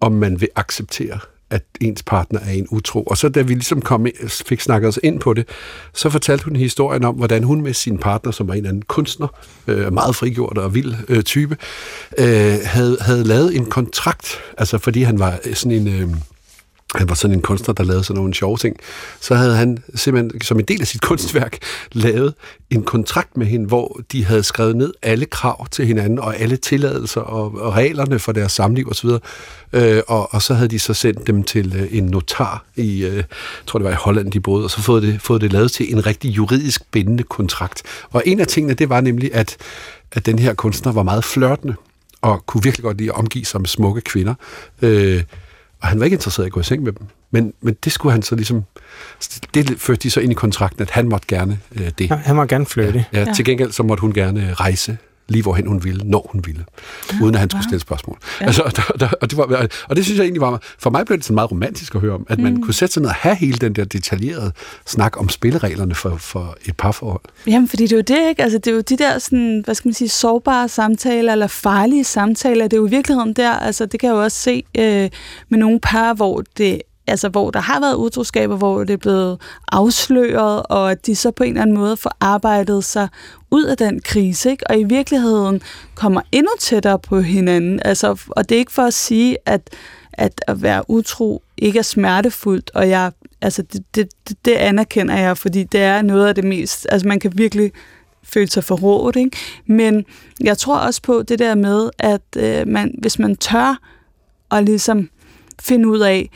om man vil acceptere at ens partner er en utro. Og så da vi ligesom kom, fik snakket os ind på det, så fortalte hun historien om, hvordan hun med sin partner, som var en anden kunstner, øh, meget frigjort og vild øh, type, øh, havde, havde lavet en kontrakt, altså fordi han var sådan en... Øh, han var sådan en kunstner, der lavede sådan nogle sjove ting, så havde han simpelthen som en del af sit kunstværk lavet en kontrakt med hende, hvor de havde skrevet ned alle krav til hinanden, og alle tilladelser og, og reglerne for deres samliv osv., øh, og, og så havde de så sendt dem til øh, en notar i, øh, jeg tror det var i Holland, de boede, og så fået det, fået det lavet til en rigtig juridisk bindende kontrakt. Og en af tingene, det var nemlig, at, at den her kunstner var meget flørtende, og kunne virkelig godt lide at omgive sig med smukke kvinder. Øh, og han var ikke interesseret i at gå i seng med dem. Men, men det skulle han så ligesom... Det førte de så ind i kontrakten, at han måtte gerne øh, det. Ja, han måtte gerne flytte. Ja, ja, til gengæld så måtte hun gerne rejse lige hvorhen hun ville, når hun ville, ja, uden at han skulle stille spørgsmål. Ja. Altså, og, der, og, det var, og det synes jeg egentlig var, for mig blev det sådan meget romantisk at høre om, at man mm. kunne sætte sig ned og have hele den der detaljerede snak om spillereglerne for, for et parforhold. Jamen, fordi det er jo det, ikke? Altså, det er jo de der, sådan, hvad skal man sige, sårbare samtaler, eller farlige samtaler, det er jo i virkeligheden der, altså, det kan jeg jo også se øh, med nogle par, hvor det altså hvor der har været utroskaber, hvor det er blevet afsløret, og at de så på en eller anden måde får arbejdet sig ud af den krise, ikke? og i virkeligheden kommer endnu tættere på hinanden. Altså, og det er ikke for at sige, at, at at være utro ikke er smertefuldt, og jeg, altså, det, det, det anerkender jeg, fordi det er noget af det mest, altså man kan virkelig føle sig forrådt, ikke? men jeg tror også på det der med, at øh, man, hvis man tør at ligesom finde ud af,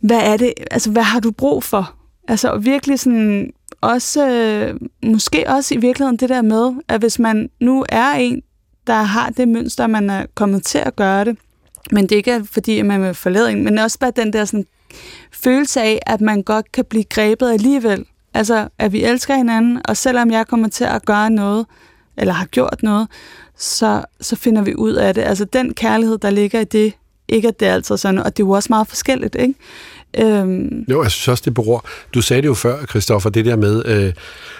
hvad er det, altså hvad har du brug for? Altså virkelig sådan, også, øh, måske også i virkeligheden det der med, at hvis man nu er en, der har det mønster, man er kommet til at gøre det, Men det ikke er fordi, at man vil forlade en, men også bare den der sådan, følelse af, at man godt kan blive grebet alligevel. Altså, at vi elsker hinanden, og selvom jeg kommer til at gøre noget, eller har gjort noget, så, så finder vi ud af det. Altså, den kærlighed, der ligger i det, ikke at det er altid sådan, og det er jo også meget forskelligt, ikke? Øhm. Jo, jeg synes også, det beror. Du sagde det jo før, Christoffer, det der med, øh,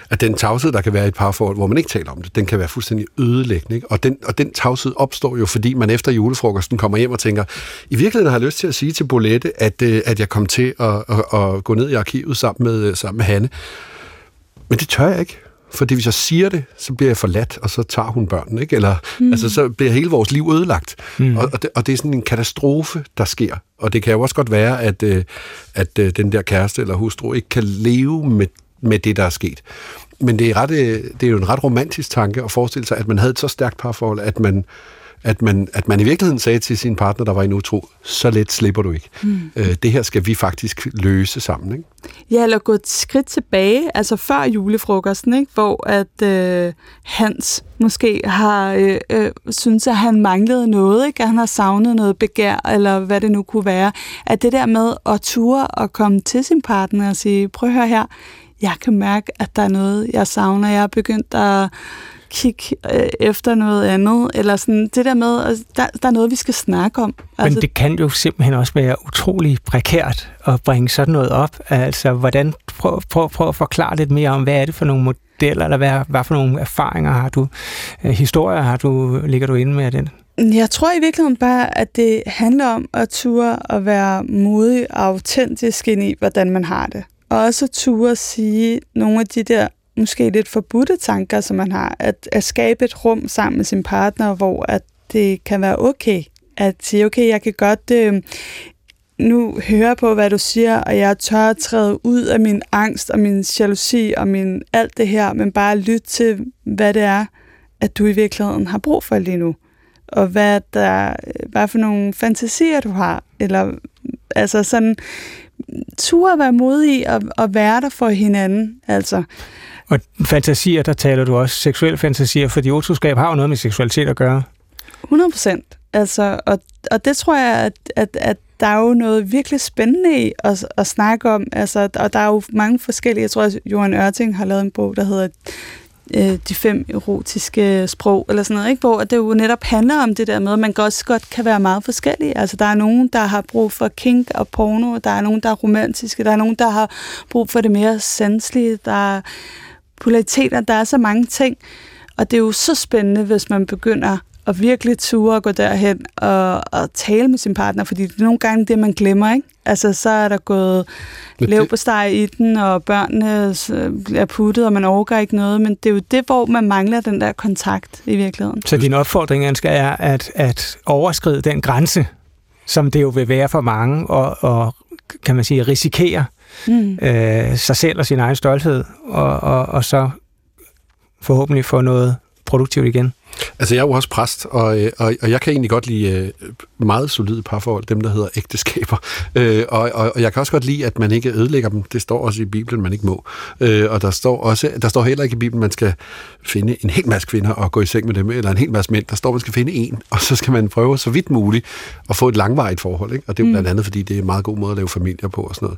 at den tavshed, der kan være i et parforhold, hvor man ikke taler om det, den kan være fuldstændig ødelæggende. Ikke? Og, den, og den tavshed opstår jo, fordi man efter julefrokosten kommer hjem og tænker, i virkeligheden har jeg lyst til at sige til Bolette, at, øh, at jeg kom til at, at, at gå ned i arkivet sammen med, øh, sammen med Hanne. Men det tør jeg ikke. Fordi hvis jeg siger det, så bliver jeg forladt, og så tager hun børnene, ikke? Eller, mm. altså, så bliver hele vores liv ødelagt. Mm. Og, og, det, og det er sådan en katastrofe, der sker. Og det kan jo også godt være, at, øh, at øh, den der kæreste eller hustru ikke kan leve med, med det, der er sket. Men det er, ret, øh, det er jo en ret romantisk tanke at forestille sig, at man havde et så stærkt parforhold, at man at man, at man i virkeligheden sagde til sin partner, der var en utro, så let slipper du ikke. Mm. Øh, det her skal vi faktisk løse sammen. Ikke? Ja, eller gå et skridt tilbage, altså før julefrokosten, ikke? hvor at øh, Hans måske har øh, øh, synes, at han manglede noget, ikke? at han har savnet noget begær, eller hvad det nu kunne være. At det der med at ture og komme til sin partner og sige, prøv at høre her, jeg kan mærke, at der er noget, jeg savner. Jeg er begyndt at kigge øh, efter noget andet, eller sådan det der med, at der, der er noget, vi skal snakke om. Altså, Men det kan jo simpelthen også være utrolig prekært at bringe sådan noget op. Altså, hvordan, prøv, prøv, prøv at forklare lidt mere om, hvad er det for nogle modeller, eller hvad, hvad for nogle erfaringer har du, øh, historier har du, ligger du inde med den? Jeg tror i virkeligheden bare, at det handler om at ture og være modig og autentisk ind i, hvordan man har det. Og også ture at sige nogle af de der måske lidt forbudte tanker, som man har, at, at skabe et rum sammen med sin partner, hvor at det kan være okay at sige, okay, jeg kan godt øh, nu høre på, hvad du siger, og jeg tør at træde ud af min angst og min jalousi og min alt det her, men bare lytte til, hvad det er, at du i virkeligheden har brug for lige nu. Og hvad, der, hvad for nogle fantasier du har. Eller altså sådan, tur at være modig og, og være der for hinanden. Altså. Og fantasier, der taler du også seksuelle fantasier, fordi utroskab har jo noget med seksualitet at gøre. 100 procent. Altså, og, og det tror jeg, at, at, at der er jo noget virkelig spændende i at, at snakke om. Altså, og der er jo mange forskellige, jeg tror, at Johan Ørting har lavet en bog, der hedder øh, De fem erotiske sprog, eller sådan noget, ikke? hvor det jo netop handler om det der med, at man også godt kan være meget forskellig. Altså, der er nogen, der har brug for kink og porno, der er nogen, der er romantiske, der er nogen, der har brug for det mere sanselige, der er polariteter, der er så mange ting. Og det er jo så spændende, hvis man begynder at virkelig ture og gå derhen og, og tale med sin partner, fordi det er nogle gange det, man glemmer, ikke? Altså, så er der gået lev på steg i den, og børnene er puttet, og man overgår ikke noget, men det er jo det, hvor man mangler den der kontakt i virkeligheden. Så din opfordring, Anska, er at, at overskride den grænse, som det jo vil være for mange, og, og kan man sige, risikere mm. øh, sig selv og sin egen stolthed, og, og, og så forhåbentlig få noget produktivt igen. Altså, jeg er jo også præst, og, øh, og, og jeg kan egentlig godt lide øh, meget solide parforhold, dem der hedder ægteskaber. Øh, og, og, og jeg kan også godt lide, at man ikke ødelægger dem. Det står også i Bibelen, man ikke må. Øh, og der står, også, der står heller ikke i Bibelen, man skal finde en hel masse kvinder og gå i seng med dem, eller en hel masse mænd. Der står, man skal finde en, og så skal man prøve så vidt muligt at få et langvarigt forhold. Ikke? Og det er jo blandt mm. andet, fordi det er en meget god måde at lave familier på og sådan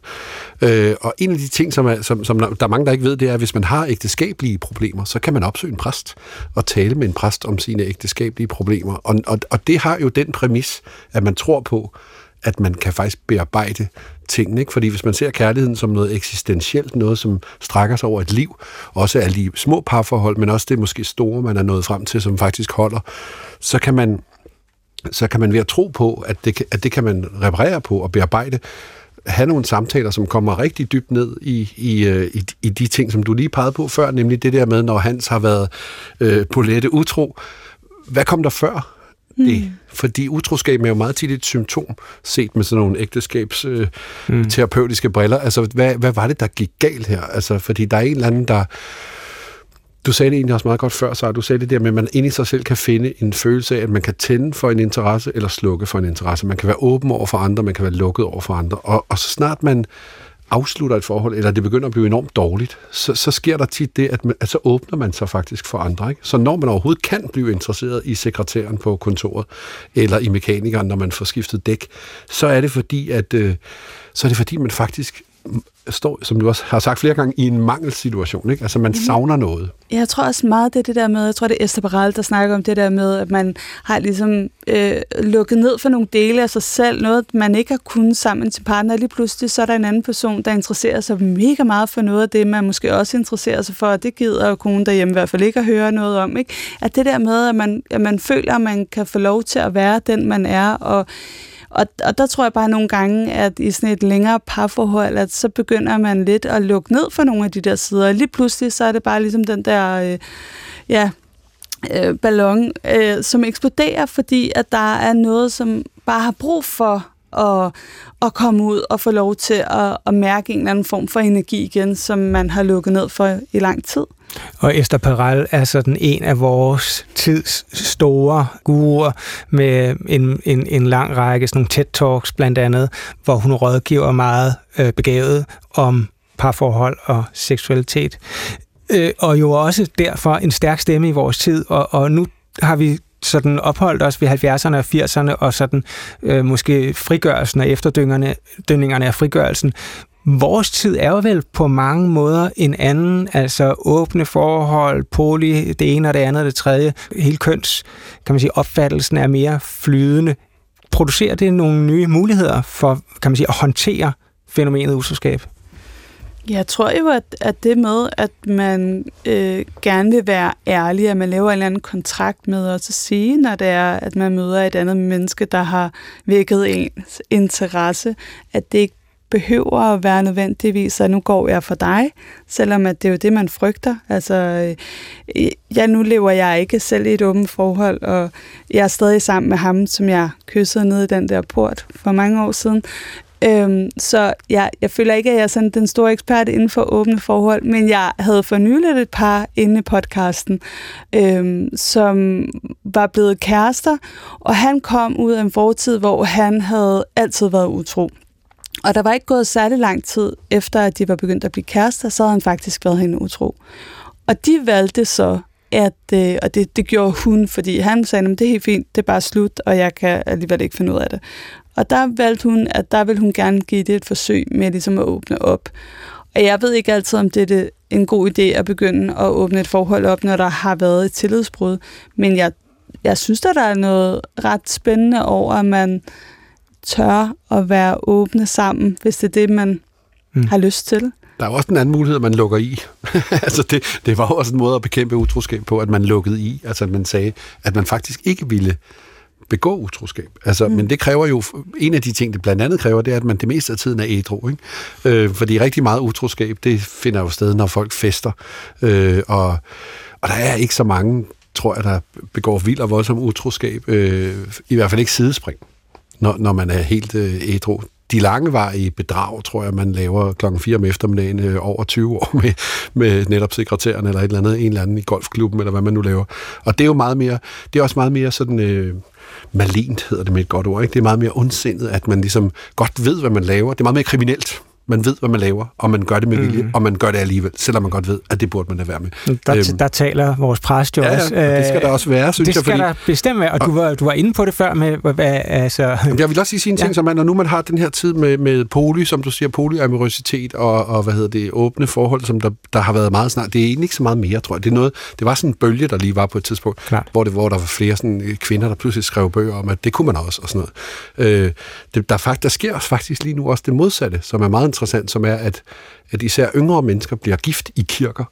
noget. Øh, og en af de ting, som, er, som, som der er mange, der ikke ved, det er, at hvis man har ægteskabelige problemer, så kan man opsøge en præst og tale med en præst om sine ægteskabelige problemer. Og, og, og det har jo den præmis, at man tror på, at man kan faktisk bearbejde tingene. Ikke? Fordi hvis man ser kærligheden som noget eksistentielt, noget som strækker sig over et liv, også alle de små parforhold, men også det måske store, man er nået frem til, som faktisk holder, så kan man, så kan man ved at tro på, at det, at det kan man reparere på og bearbejde, have nogle samtaler, som kommer rigtig dybt ned i, i, øh, i, i de ting, som du lige pegede på før, nemlig det der med, når Hans har været øh, på lette utro. Hvad kom der før? Mm. det. Fordi utroskab er jo meget tit et symptom, set med sådan nogle ægteskabs øh, mm. briller. Altså, hvad, hvad var det, der gik galt her? Altså, fordi der er en eller anden, der... Du sagde det egentlig også meget godt før, så du sagde det der med, at man inde i sig selv kan finde en følelse af, at man kan tænde for en interesse eller slukke for en interesse. Man kan være åben over for andre, man kan være lukket over for andre. Og, og så snart man afslutter et forhold, eller det begynder at blive enormt dårligt, så, så sker der tit det, at, man, at så åbner man sig faktisk for andre. Ikke? Så når man overhovedet kan blive interesseret i sekretæren på kontoret, eller i mekanikeren, når man får skiftet dæk, så er det fordi, at øh, så er det fordi, man faktisk står, som du også har sagt flere gange, i en mangelsituation. Ikke? Altså man savner noget. Jeg tror også meget det, det der med, jeg tror det er Esther Barral, der snakker om det der med, at man har ligesom øh, lukket ned for nogle dele af sig selv, noget man ikke har kunnet sammen med sin partner, lige pludselig så er der en anden person, der interesserer sig mega meget for noget af det, man måske også interesserer sig for, og det gider konen derhjemme i hvert fald ikke at høre noget om. Ikke? At det der med, at man, at man føler, at man kan få lov til at være den, man er, og og, og der tror jeg bare nogle gange, at i sådan et længere parforhold, at så begynder man lidt at lukke ned for nogle af de der sider. Og lige pludselig, så er det bare ligesom den der, øh, ja, øh, ballon, øh, som eksploderer, fordi at der er noget, som bare har brug for at, at komme ud og få lov til at, at mærke en eller anden form for energi igen, som man har lukket ned for i lang tid. Og Esther Perel er sådan en af vores tids store guruer med en, en, en lang række sådan TED-talks blandt andet, hvor hun rådgiver meget øh, begavet om parforhold og seksualitet. Øh, og jo også derfor en stærk stemme i vores tid, og, og nu har vi sådan opholdt os ved 70'erne og 80'erne, og sådan øh, måske frigørelsen og efterdønningerne af frigørelsen. Vores tid er jo vel på mange måder en anden, altså åbne forhold, poli, det ene og det andet og det tredje. Hele køns, kan man sige, opfattelsen er mere flydende. Producerer det nogle nye muligheder for, kan man sige, at håndtere fænomenet utroskab? Jeg tror jo, at, at det med, at man øh, gerne vil være ærlig, at man laver en eller anden kontrakt med os at sige, når det er, at man møder et andet menneske, der har vækket ens interesse, at det ikke behøver at være nødvendigvis, at nu går jeg for dig, selvom at det er jo det, man frygter. Altså, øh, ja, nu lever jeg ikke selv i et åbent forhold, og jeg er stadig sammen med ham, som jeg kyssede nede i den der port for mange år siden. Øhm, så jeg, jeg føler ikke, at jeg er sådan den store ekspert inden for åbne forhold, men jeg havde for nylig et par inde i podcasten, øhm, som var blevet kærester, og han kom ud af en fortid, hvor han havde altid været utro. Og der var ikke gået særlig lang tid efter, at de var begyndt at blive kærester, så havde han faktisk været hende utro. Og de valgte så, at, øh, og det, det gjorde hun, fordi han sagde, at det er helt fint, det er bare slut, og jeg kan alligevel ikke finde ud af det. Og der valgte hun, at der ville hun gerne give det et forsøg med ligesom at åbne op. Og jeg ved ikke altid, om det er en god idé at begynde at åbne et forhold op, når der har været et tillidsbrud. Men jeg, jeg synes, at der er noget ret spændende over, at man tør at være åbne sammen, hvis det er det, man mm. har lyst til. Der er også en anden mulighed, at man lukker i. altså det, det var også en måde at bekæmpe utroskab på, at man lukkede i. Altså at man sagde, at man faktisk ikke ville begå utroskab. Altså, mm. Men det kræver jo, en af de ting, det blandt andet kræver, det er, at man det meste af tiden er ædru. Ikke? Øh, fordi rigtig meget utroskab, det finder jo sted, når folk fester. Øh, og, og der er ikke så mange, tror jeg, der begår vild og voldsom utroskab. Øh, I hvert fald ikke sidespring, når, når man er helt øh, ædru de lange var bedrag, tror jeg, man laver klokken 4 om eftermiddagen øh, over 20 år med, med netop sekretæren eller et eller andet, en eller anden i golfklubben, eller hvad man nu laver. Og det er jo meget mere, det er også meget mere sådan, øh, malent hedder det med et godt ord, ikke? Det er meget mere ondsindet, at man ligesom godt ved, hvad man laver. Det er meget mere kriminelt man ved, hvad man laver, og man gør det med vilje, mm. og man gør det alligevel, selvom man godt ved, at det burde man da være med. Der, øhm. der taler vores præst jo ja, også. Ja, det skal der også være, synes det jeg. Det skal fordi, der bestemt være, og, og du var, du var inde på det før med, hvad, altså... Jeg vil også sige sin ja. ting, som er, når nu man har den her tid med, med poli, som du siger, polyamorositet og, og hvad hedder det, åbne forhold, som der, der har været meget snart, det er egentlig ikke så meget mere, tror jeg. Det, er noget, det var sådan en bølge, der lige var på et tidspunkt, hvor, det, hvor der var flere sådan, øh, kvinder, der pludselig skrev bøger om, at det kunne man også, og sådan noget. Øh, det, der, der sker faktisk lige nu også det modsatte, som er meget interessant, som er, at at, især yngre mennesker bliver gift i kirker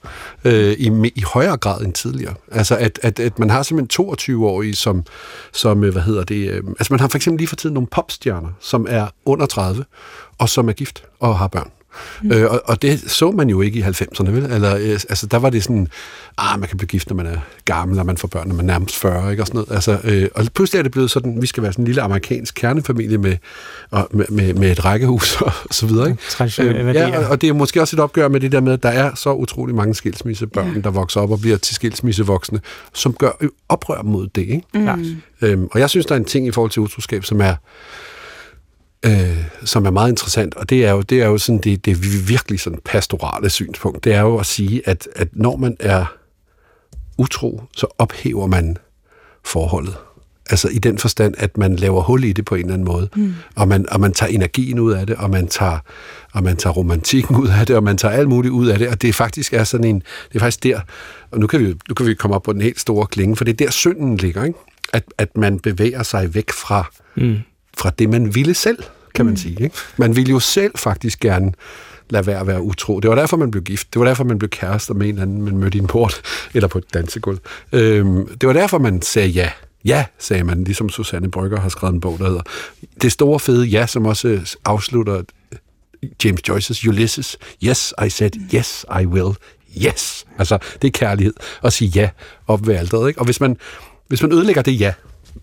øh, i, i højere grad end tidligere. Altså at, at, at man har simpelthen 22-årige, som, som, øh, hvad hedder det, øh, altså man har for eksempel lige for tiden nogle popstjerner, som er under 30, og som er gift og har børn. Mm. Øh, og, og det så man jo ikke i 90'erne, vel? Eller, øh, altså, der var det sådan, ah, man kan blive gift, når man er gammel, og man får børn, når man er nærmest 40, ikke? Og, sådan noget. Altså, øh, og pludselig er det blevet sådan, vi skal være sådan en lille amerikansk kernefamilie med, og, med, med, med et rækkehus og så videre, ikke? Øh, ja, og det er måske også et opgør med det der med, at der er så utrolig mange skilsmissebørn, ja. der vokser op og bliver til skilsmissevoksne, som gør oprør mod det, ikke? Mm. Øhm, og jeg synes, der er en ting i forhold til utroskab, som er øh, som er meget interessant, og det er jo, det er jo sådan det, det virkelig sådan pastorale synspunkt, det er jo at sige, at, at når man er utro, så ophæver man forholdet. Altså i den forstand, at man laver hul i det på en eller anden måde, mm. og, man, og man tager energien ud af det, og man tager, og man tager romantikken ud af det, og man tager alt muligt ud af det, og det faktisk er sådan en, det er faktisk der, og nu kan vi, nu kan vi komme op på den helt store klinge, for det er der synden ligger, ikke? At, at man bevæger sig væk fra, mm. Fra det, man ville selv, kan man mm. sige. Ikke? Man ville jo selv faktisk gerne lade være at være utro. Det var derfor, man blev gift. Det var derfor, man blev kærester med en eller anden, man mødte i en port, eller på et dansegulv. Øhm, det var derfor, man sagde ja. Ja, sagde man, ligesom Susanne Brygger har skrevet en bog, der hedder Det store fede ja, som også afslutter James Joyce's Ulysses. Yes, I said, yes, I will. Yes. Altså, det er kærlighed at sige ja op ved alderet. Ikke? Og hvis man, hvis man ødelægger det ja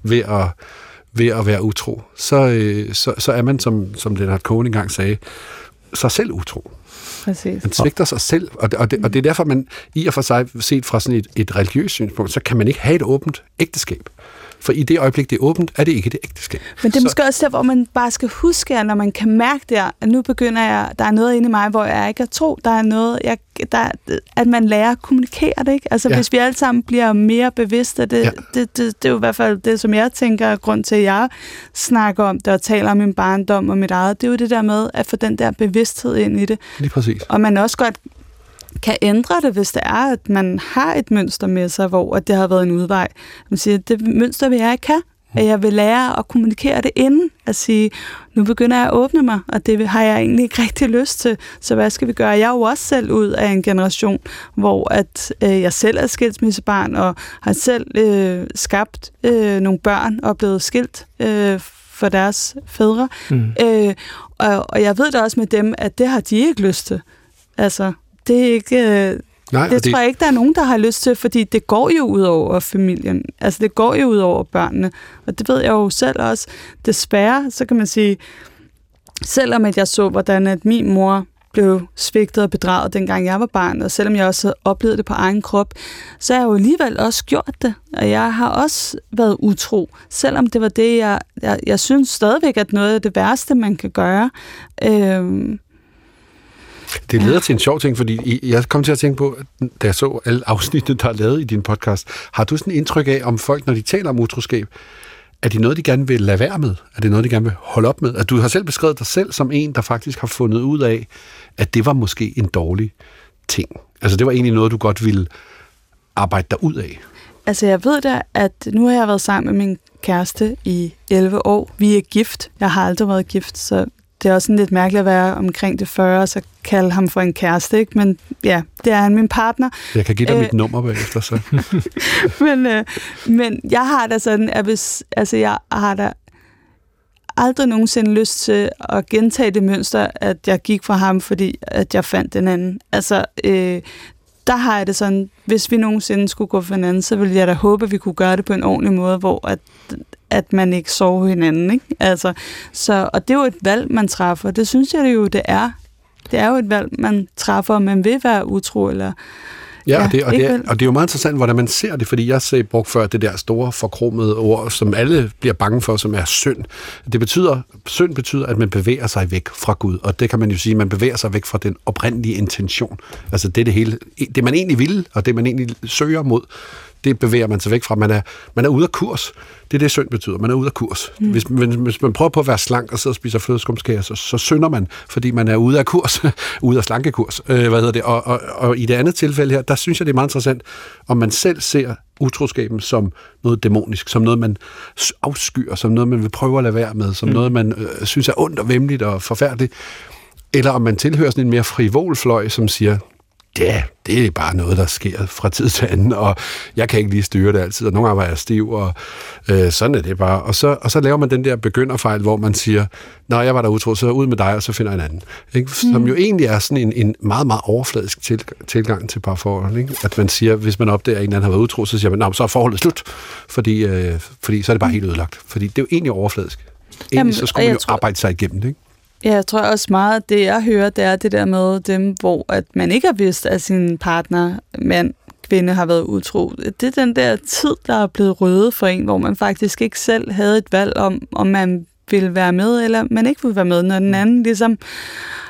ved at, ved at være utro, så, øh, så, så er man, som, som Leonard Cohen engang sagde, sig selv utro. Præcis. Man svigter sig selv, og det, og, det, og det er derfor, man i og for sig set fra sådan et, et religiøst synspunkt, så kan man ikke have et åbent ægteskab. For i det øjeblik, det er åbent, er det ikke det ægteskab. Men det er så... måske også der, hvor man bare skal huske, at når man kan mærke der, at nu begynder jeg, der er noget inde i mig, hvor jeg ikke er tro, der er noget, jeg, der, at man lærer at kommunikere det, ikke? Altså ja. hvis vi alle sammen bliver mere bevidste, det, ja. det, det, det, det er jo i hvert fald det, som jeg tænker er grund til, at jeg snakker om det og taler om min barndom og mit eget, det er jo det der med at få den der bevidsthed ind i det. Lige præcis. Og man også godt kan ændre det, hvis det er, at man har et mønster med sig, hvor at det har været en udvej. Man siger, det mønster vil jeg ikke have, at jeg vil lære at kommunikere det inden, at sige, nu begynder jeg at åbne mig, og det har jeg egentlig ikke rigtig lyst til, så hvad skal vi gøre? Jeg er jo også selv ud af en generation, hvor at øh, jeg selv er skilsmissebarn, og har selv øh, skabt øh, nogle børn og blevet skilt øh, for deres fædre. Mm. Øh, og, og jeg ved da også med dem, at det har de ikke lyst til. Altså, det er ikke... Øh, Nej, det, det tror jeg ikke, der er nogen, der har lyst til, fordi det går jo ud over familien. Altså, det går jo ud over børnene. Og det ved jeg jo selv også. Desværre, så kan man sige, selvom at jeg så, hvordan at min mor blev svigtet og bedraget, dengang jeg var barn, og selvom jeg også oplevede det på egen krop, så har jeg jo alligevel også gjort det. Og jeg har også været utro, selvom det var det, jeg, jeg, jeg synes stadigvæk, at noget af det værste, man kan gøre. Øhm, det leder ja. til en sjov ting, fordi jeg kom til at tænke på, da jeg så alle afsnittene, der er lavet i din podcast, har du sådan en indtryk af, om folk, når de taler om utroskab, er det noget, de gerne vil lade være med? Er det noget, de gerne vil holde op med? At du har selv beskrevet dig selv som en, der faktisk har fundet ud af, at det var måske en dårlig ting. Altså det var egentlig noget, du godt ville arbejde dig ud af. Altså jeg ved da, at nu har jeg været sammen med min kæreste i 11 år. Vi er gift. Jeg har aldrig været gift, så det er også sådan lidt mærkeligt at være omkring det 40, og så kalde ham for en kæreste, ikke? Men ja, det er han min partner. Jeg kan give dig Æ, mit øh, nummer bagefter, så. men, øh, men jeg har da sådan, at hvis, altså jeg har da aldrig nogensinde lyst til at gentage det mønster, at jeg gik fra ham, fordi at jeg fandt den anden. Altså, øh, der har jeg det sådan, hvis vi nogensinde skulle gå for hinanden, så ville jeg da håbe, at vi kunne gøre det på en ordentlig måde, hvor at, at man ikke sover hinanden. Ikke? Altså, så, og det er jo et valg, man træffer. Det synes jeg det jo, det er. Det er jo et valg, man træffer, om man vil være utro, eller Ja, og det, og, det er, og det er jo meget interessant, hvordan man ser det, fordi jeg ser brugt før det der store forkromede ord, som alle bliver bange for, som er synd. Det betyder, synd betyder, at man bevæger sig væk fra Gud, og det kan man jo sige, man bevæger sig væk fra den oprindelige intention. Altså det, det hele, det man egentlig vil, og det man egentlig søger mod, det bevæger man sig væk fra. Man er, man er ude af kurs. Det er det, synd betyder. Man er ude af kurs. Mm. Hvis, hvis, hvis man prøver på at være slank og sidder og spiser flødeskumskager, så, så synder man, fordi man er ude af kurs, ude af slankekurs. Øh, hvad hedder det? Og, og, og i det andet tilfælde her, der synes jeg, det er meget interessant, om man selv ser utroskaben som noget dæmonisk, som noget, man afskyer, som noget, man vil prøve at lade være med, som mm. noget, man øh, synes er ondt og vemmeligt og forfærdeligt, eller om man tilhører sådan en mere frivol fløj, som siger, ja, det er bare noget, der sker fra tid til anden, og jeg kan ikke lige styre det altid, og nogle gange er jeg stiv, og øh, sådan er det bare. Og så, og så laver man den der begynderfejl, hvor man siger, når jeg var der utro, så ud med dig, og så finder jeg en anden. Ikke? Som mm. jo egentlig er sådan en, en meget, meget overfladisk til, tilgang til parforhold. Ikke? At man siger, hvis man opdager, at en anden har været utro, så siger man, så er forholdet slut, fordi, øh, fordi så er det bare helt ødelagt. Fordi det er jo egentlig overfladisk. Egentlig Jamen, så skulle man jo tror... arbejde sig igennem det, ikke? Ja, jeg tror også meget, at det jeg hører, det er det der med dem, hvor at man ikke har vidst, at sin partner, mand, kvinde har været utro. Det er den der tid, der er blevet røde for en, hvor man faktisk ikke selv havde et valg om, om man vil være med, eller man ikke vil være med, når den anden ligesom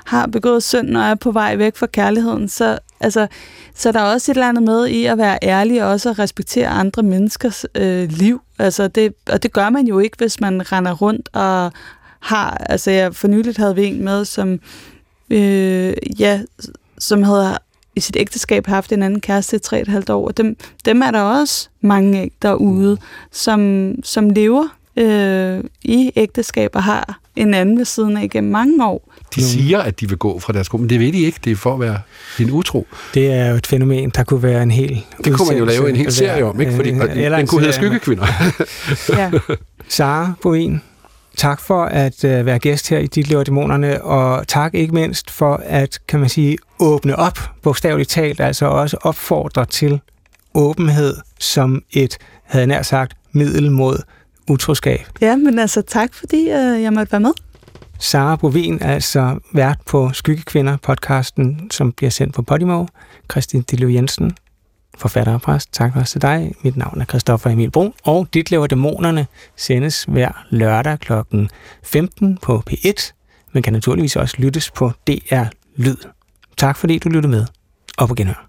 har begået synd og er på vej væk fra kærligheden, så, altså, så der er også et eller andet med i at være ærlig og også at respektere andre menneskers øh, liv. Altså det, og det gør man jo ikke, hvis man render rundt og har, altså jeg for nyligt havde vi en med, som, øh, ja, som havde i sit ægteskab haft en anden kæreste i tre et halvt år. Dem, dem er der også mange af derude, som, som lever øh, i ægteskab og har en anden ved siden af igennem mange år. De siger, at de vil gå fra deres gruppe, men det ved de ikke. Det er for at være en utro. Det er jo et fænomen, der kunne være en hel... Det kunne man jo lave en hel serie om, ikke? Fordi den, den kunne hedde Skyggekvinder. ja. Sara Bovin, tak for at uh, være gæst her i Dit Lever Dæmonerne, og tak ikke mindst for at, kan man sige, åbne op, bogstaveligt talt, altså også opfordre til åbenhed som et, havde nær sagt, middel mod utroskab. Ja, men altså tak, fordi uh, jeg måtte være med. Sara Bovin, altså vært på Skyggekvinder-podcasten, som bliver sendt på Podimo. Christian Deløv Jensen, forfatter og præst. Tak også til dig. Mit navn er Christoffer Emil Brun, og Dit lever dæmonerne sendes hver lørdag kl. 15 på P1, men kan naturligvis også lyttes på DR Lyd. Tak fordi du lyttede med, og på genhør.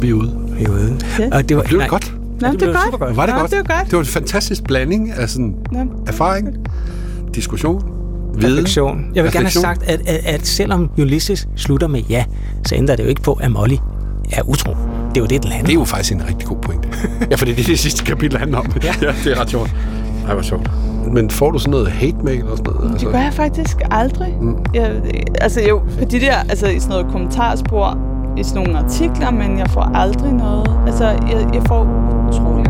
Vi er ude. Vi er ude. Ja. Og det var, det var godt. Nå, det, det, var godt. Var det Nå, godt? Det var godt. Det var en fantastisk blanding af sådan Nå. erfaring, diskussion, viden. Refleksion. Jeg vil Refleksion. gerne have sagt, at, at, at selvom Ulysses slutter med ja, så ændrer det jo ikke på, at Molly er utro. Det er jo det, den handler Det er jo faktisk en rigtig god point. ja, for det er det, det sidste kapitel handler om. Ja. ja, det er ret sjovt. Ej, hvor sjovt. Men får du sådan noget hate-mail og sådan noget? Altså? Det gør jeg faktisk aldrig. Mm. Jeg, altså jo, på de der, altså i sådan noget kommentarspor, i sådan nogle artikler, men jeg får aldrig noget. Altså, jeg, jeg får utrolig